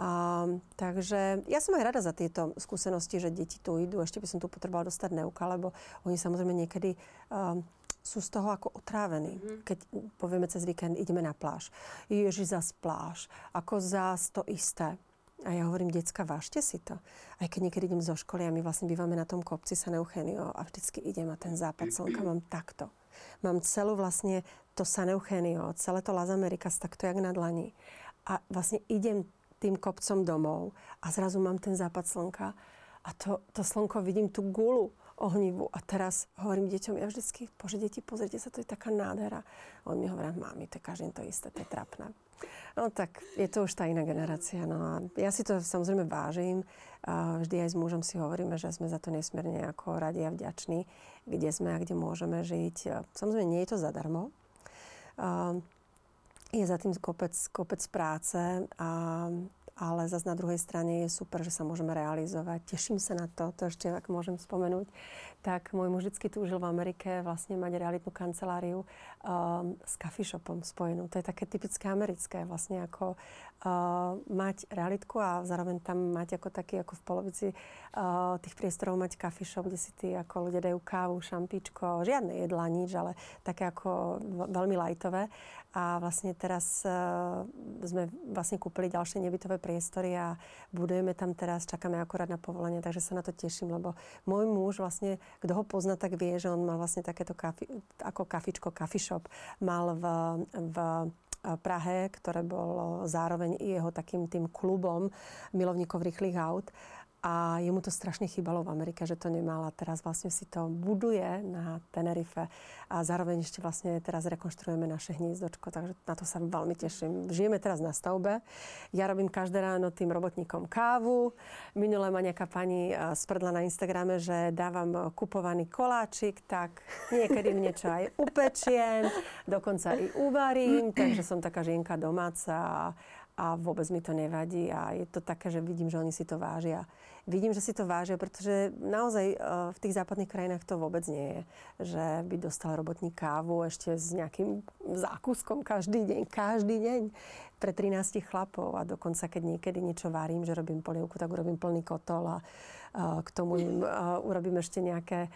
A, takže ja som aj rada za tieto skúsenosti, že deti tu idú. Ešte by som tu potrebovala dostať neuka, lebo oni samozrejme niekedy uh, sú z toho ako otrávení. Mm-hmm. Keď povieme cez víkend, ideme na pláž. Ježi, zas pláž. Ako zás to isté. A ja hovorím, decka, vážte si to. Aj keď niekedy idem zo školy a my vlastne bývame na tom kopci San Eugenio a vždycky idem a ten západ slnka mám takto. Mám celú vlastne to San Eugenio, celé to Las Americas takto jak na dlani a vlastne idem tým kopcom domov a zrazu mám ten západ slnka a to, to slnko vidím tú gulu ohnivu. A teraz hovorím deťom, ja vždycky, bože, deti, pozrite sa, to je taká nádhera. On mi hovorí, mami, to je každý to isté, to je trapné. No tak je to už tá iná generácia. No a ja si to samozrejme vážim. Vždy aj s mužom si hovoríme, že sme za to nesmierne ako radi a vďační, kde sme a kde môžeme žiť. Samozrejme, nie je to zadarmo. Je za tým kopec, kopec práce a ale zase na druhej strane je super, že sa môžeme realizovať. Teším sa na to, to ešte ak môžem spomenúť. Tak môj muž vždy túžil v Amerike vlastne mať realitnú kanceláriu um, s coffee shopom spojenú. To je také typické americké, vlastne ako uh, mať realitku a zároveň tam mať ako taký, ako v polovici uh, tých priestorov mať coffee shop, kde si tí ako ľudia dajú kávu, šampičko, žiadne jedla, nič, ale také ako veľmi lajtové. A vlastne teraz uh, sme vlastne kúpili ďalšie nebytové priestory a budujeme tam teraz, čakáme akorát na povolenie, takže sa na to teším, lebo môj muž vlastne, kto ho pozná, tak vie, že on mal vlastne takéto kafi, ako kafičko, coffee shop, mal v, v Prahe, ktoré bolo zároveň i jeho takým tým klubom milovníkov rýchlych aut a jemu to strašne chýbalo v Amerike, že to nemala. Teraz vlastne si to buduje na Tenerife a zároveň ešte vlastne teraz rekonštruujeme naše hnízdočko, takže na to sa veľmi teším. Žijeme teraz na stavbe. Ja robím každé ráno tým robotníkom kávu. Minule ma nejaká pani sprdla na Instagrame, že dávam kupovaný koláčik, tak niekedy niečo aj upečiem, dokonca i uvarím, takže som taká žienka domáca a, a vôbec mi to nevadí a je to také, že vidím, že oni si to vážia. Vidím, že si to vážia, pretože naozaj e, v tých západných krajinách to vôbec nie je, že by dostal robotník kávu ešte s nejakým zákuskom každý deň, každý deň pre 13 chlapov. A dokonca keď niekedy niečo varím, že robím polievku, tak urobím plný kotol a k tomu im urobím ešte nejaké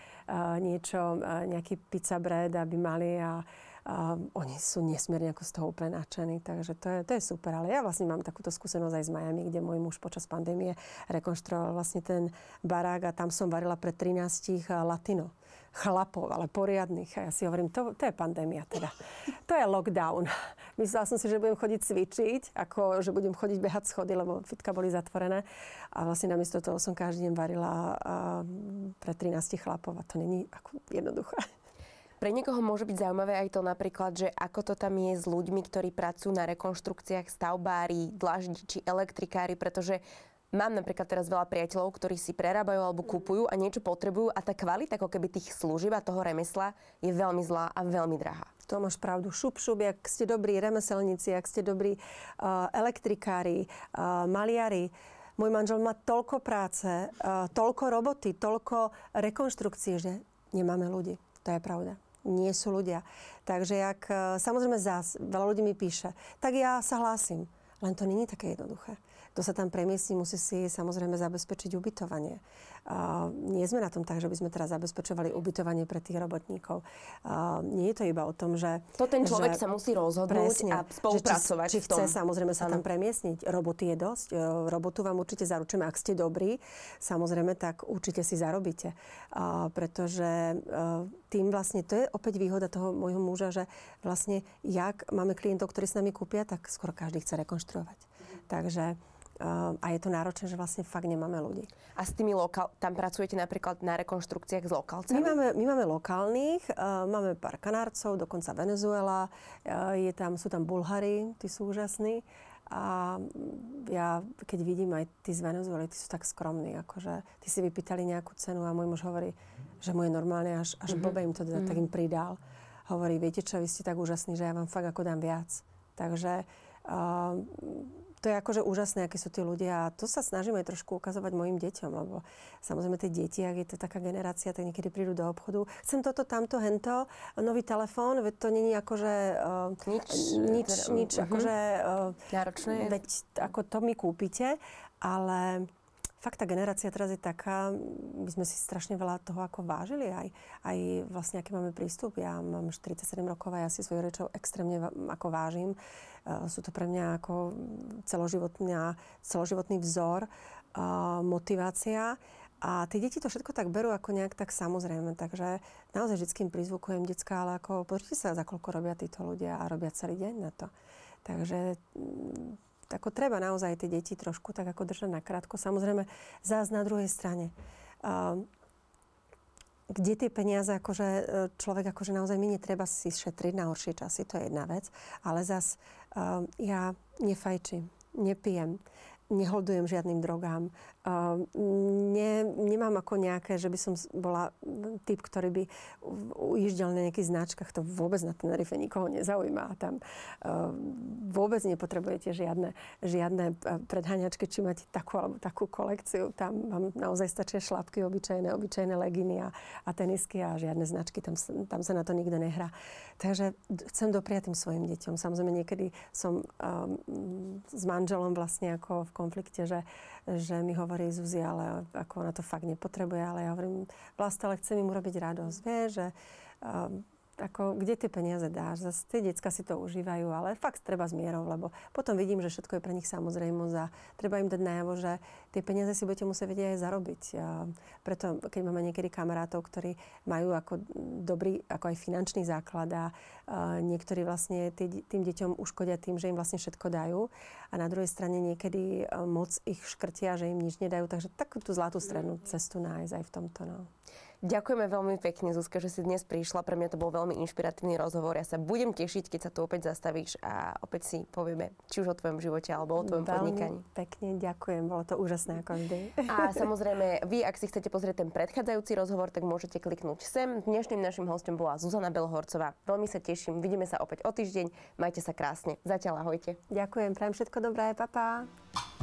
niečo, nejaký pizza bread, aby mali a a oni sú nesmierne ako z toho úplne nadšení, takže to je, to je super. Ale ja vlastne mám takúto skúsenosť aj z Miami, kde môj muž počas pandémie rekonštruoval vlastne ten barák a tam som varila pre 13 latino chlapov, ale poriadnych. A ja si hovorím, to, to je pandémia teda. To je lockdown. [LAUGHS] Myslela som si, že budem chodiť cvičiť, ako že budem chodiť behať schody, lebo fitka boli zatvorené. A vlastne namiesto toho som každý deň varila pre 13 chlapov a to není ako jednoduché. Pre niekoho môže byť zaujímavé aj to napríklad, že ako to tam je s ľuďmi, ktorí pracujú na rekonštrukciách, stavbári, dlaždiči, elektrikári, pretože Mám napríklad teraz veľa priateľov, ktorí si prerábajú alebo kúpujú a niečo potrebujú a tá kvalita ako keby tých služieb a toho remesla je veľmi zlá a veľmi drahá. To máš pravdu. Šup, šup, ak ste dobrí remeselníci, ak ste dobrí uh, elektrikári, uh, maliari, môj manžel má toľko práce, uh, toľko roboty, toľko rekonštrukcie, že nemáme ľudí. To je pravda nie sú ľudia. Takže jak, e, samozrejme zás, veľa ľudí mi píše, tak ja sa hlásim. Len to není také jednoduché. Kto sa tam premiestní, musí si samozrejme zabezpečiť ubytovanie. Uh, nie sme na tom tak, že by sme teraz zabezpečovali ubytovanie pre tých robotníkov. Uh, nie je to iba o tom, že... To ten človek že, sa musí rozhodnúť presne, a spolupracovať či, či chce samozrejme sa ano. tam premiestniť. Roboty je dosť. Uh, robotu vám určite zaručíme. Ak ste dobrí, samozrejme, tak určite si zarobíte. Uh, pretože uh, tým vlastne, to je opäť výhoda toho môjho muža, že vlastne, jak máme klientov, ktorí s nami kúpia, tak skoro každý chce rekonštruovať. Takže a je to náročné, že vlastne fakt nemáme ľudí. A s tými lokál, tam pracujete napríklad na rekonštrukciách s lokálcami? My máme, my máme lokálnych, uh, máme pár kanárcov, dokonca Venezuela, uh, je tam, sú tam Bulhari, tí sú úžasní. A ja, keď vidím aj tí z Venezuely, tí sú tak skromní, akože tí si vypýtali nejakú cenu a môj muž hovorí, že mu je normálne, až, až mm-hmm. blbe im to dá, mm-hmm. tak im pridal. Hovorí, viete čo, vy ste tak úžasní, že ja vám fakt ako dám viac. Takže uh, to je akože úžasné, akí sú tí ľudia a to sa snažíme aj trošku ukazovať mojim deťom, lebo samozrejme tie deti, ak je to taká generácia, tak niekedy prídu do obchodu. Chcem toto, tamto, hento, nový telefón, veď to není akože... Uh, nič, nič, teda, nič uh-huh. akože... Uh, Náročné. Veď ako to mi kúpite, ale fakt tá generácia teraz je taká, my sme si strašne veľa toho ako vážili aj, aj vlastne aký máme prístup. Ja mám 47 rokov a ja si svojich rečov extrémne ako vážim. Uh, sú to pre mňa ako celoživotný, celoživotný vzor, uh, motivácia. A tie deti to všetko tak berú ako nejak tak samozrejme. Takže naozaj vždy prizvukujem detská, ale ako pozrite sa, za koľko robia títo ľudia a robia celý deň na to. Takže ako treba naozaj tie deti trošku tak ako držať na krátko. Samozrejme, zás na druhej strane. Uh, kde tie peniaze, akože e, človek akože naozaj mi netreba si šetriť na horšie časy, to je jedna vec, ale zas uh, ja nefajčím, nepijem, neholdujem žiadnym drogám. Ne, nemám ako nejaké, že by som bola typ, ktorý by ujíždel na nejakých značkách. To vôbec na ten rife nikoho nezaujíma. Tam vôbec nepotrebujete žiadne, žiadne predháňačky, či máte takú alebo takú kolekciu. Tam vám naozaj stačia šlapky, obyčajné, obyčajné leginy a, a tenisky a žiadne značky. Tam, tam sa na to nikto nehrá. Takže chcem dopriať tým svojim deťom. Samozrejme, niekedy som um, s manželom vlastne ako v konflikte, že, že mi hovorí Zuzi, ale ako ona to fakt nepotrebuje, ale ja hovorím, vlastne ale chcem im urobiť radosť. Vie, že um, ako, kde tie peniaze dáš? Zase tie decka si to užívajú, ale fakt treba s mierou, lebo potom vidím, že všetko je pre nich samozrejmosť a treba im dať najavo, že tie peniaze si budete musieť vedieť aj zarobiť. A preto, keď máme niekedy kamarátov, ktorí majú ako dobrý, ako aj finančný základ a, a niektorí vlastne tý, tým deťom uškodia tým, že im vlastne všetko dajú a na druhej strane niekedy moc ich škrtia, že im nič nedajú, takže takú tú zlatú strednú cestu nájsť aj v tomto. No. Ďakujeme veľmi pekne, Zuzka, že si dnes prišla. Pre mňa to bol veľmi inšpiratívny rozhovor. Ja sa budem tešiť, keď sa tu opäť zastavíš a opäť si povieme, či už o tvojom živote alebo o tvojom veľmi podnikaní. pekne, ďakujem. Bolo to úžasné ako vždy. A samozrejme, vy, ak si chcete pozrieť ten predchádzajúci rozhovor, tak môžete kliknúť sem. Dnešným našim hostom bola Zuzana Belhorcová. Veľmi sa teším. Vidíme sa opäť o týždeň. Majte sa krásne. Zatiaľ ahojte. Ďakujem, prajem všetko dobré. Pa, pa.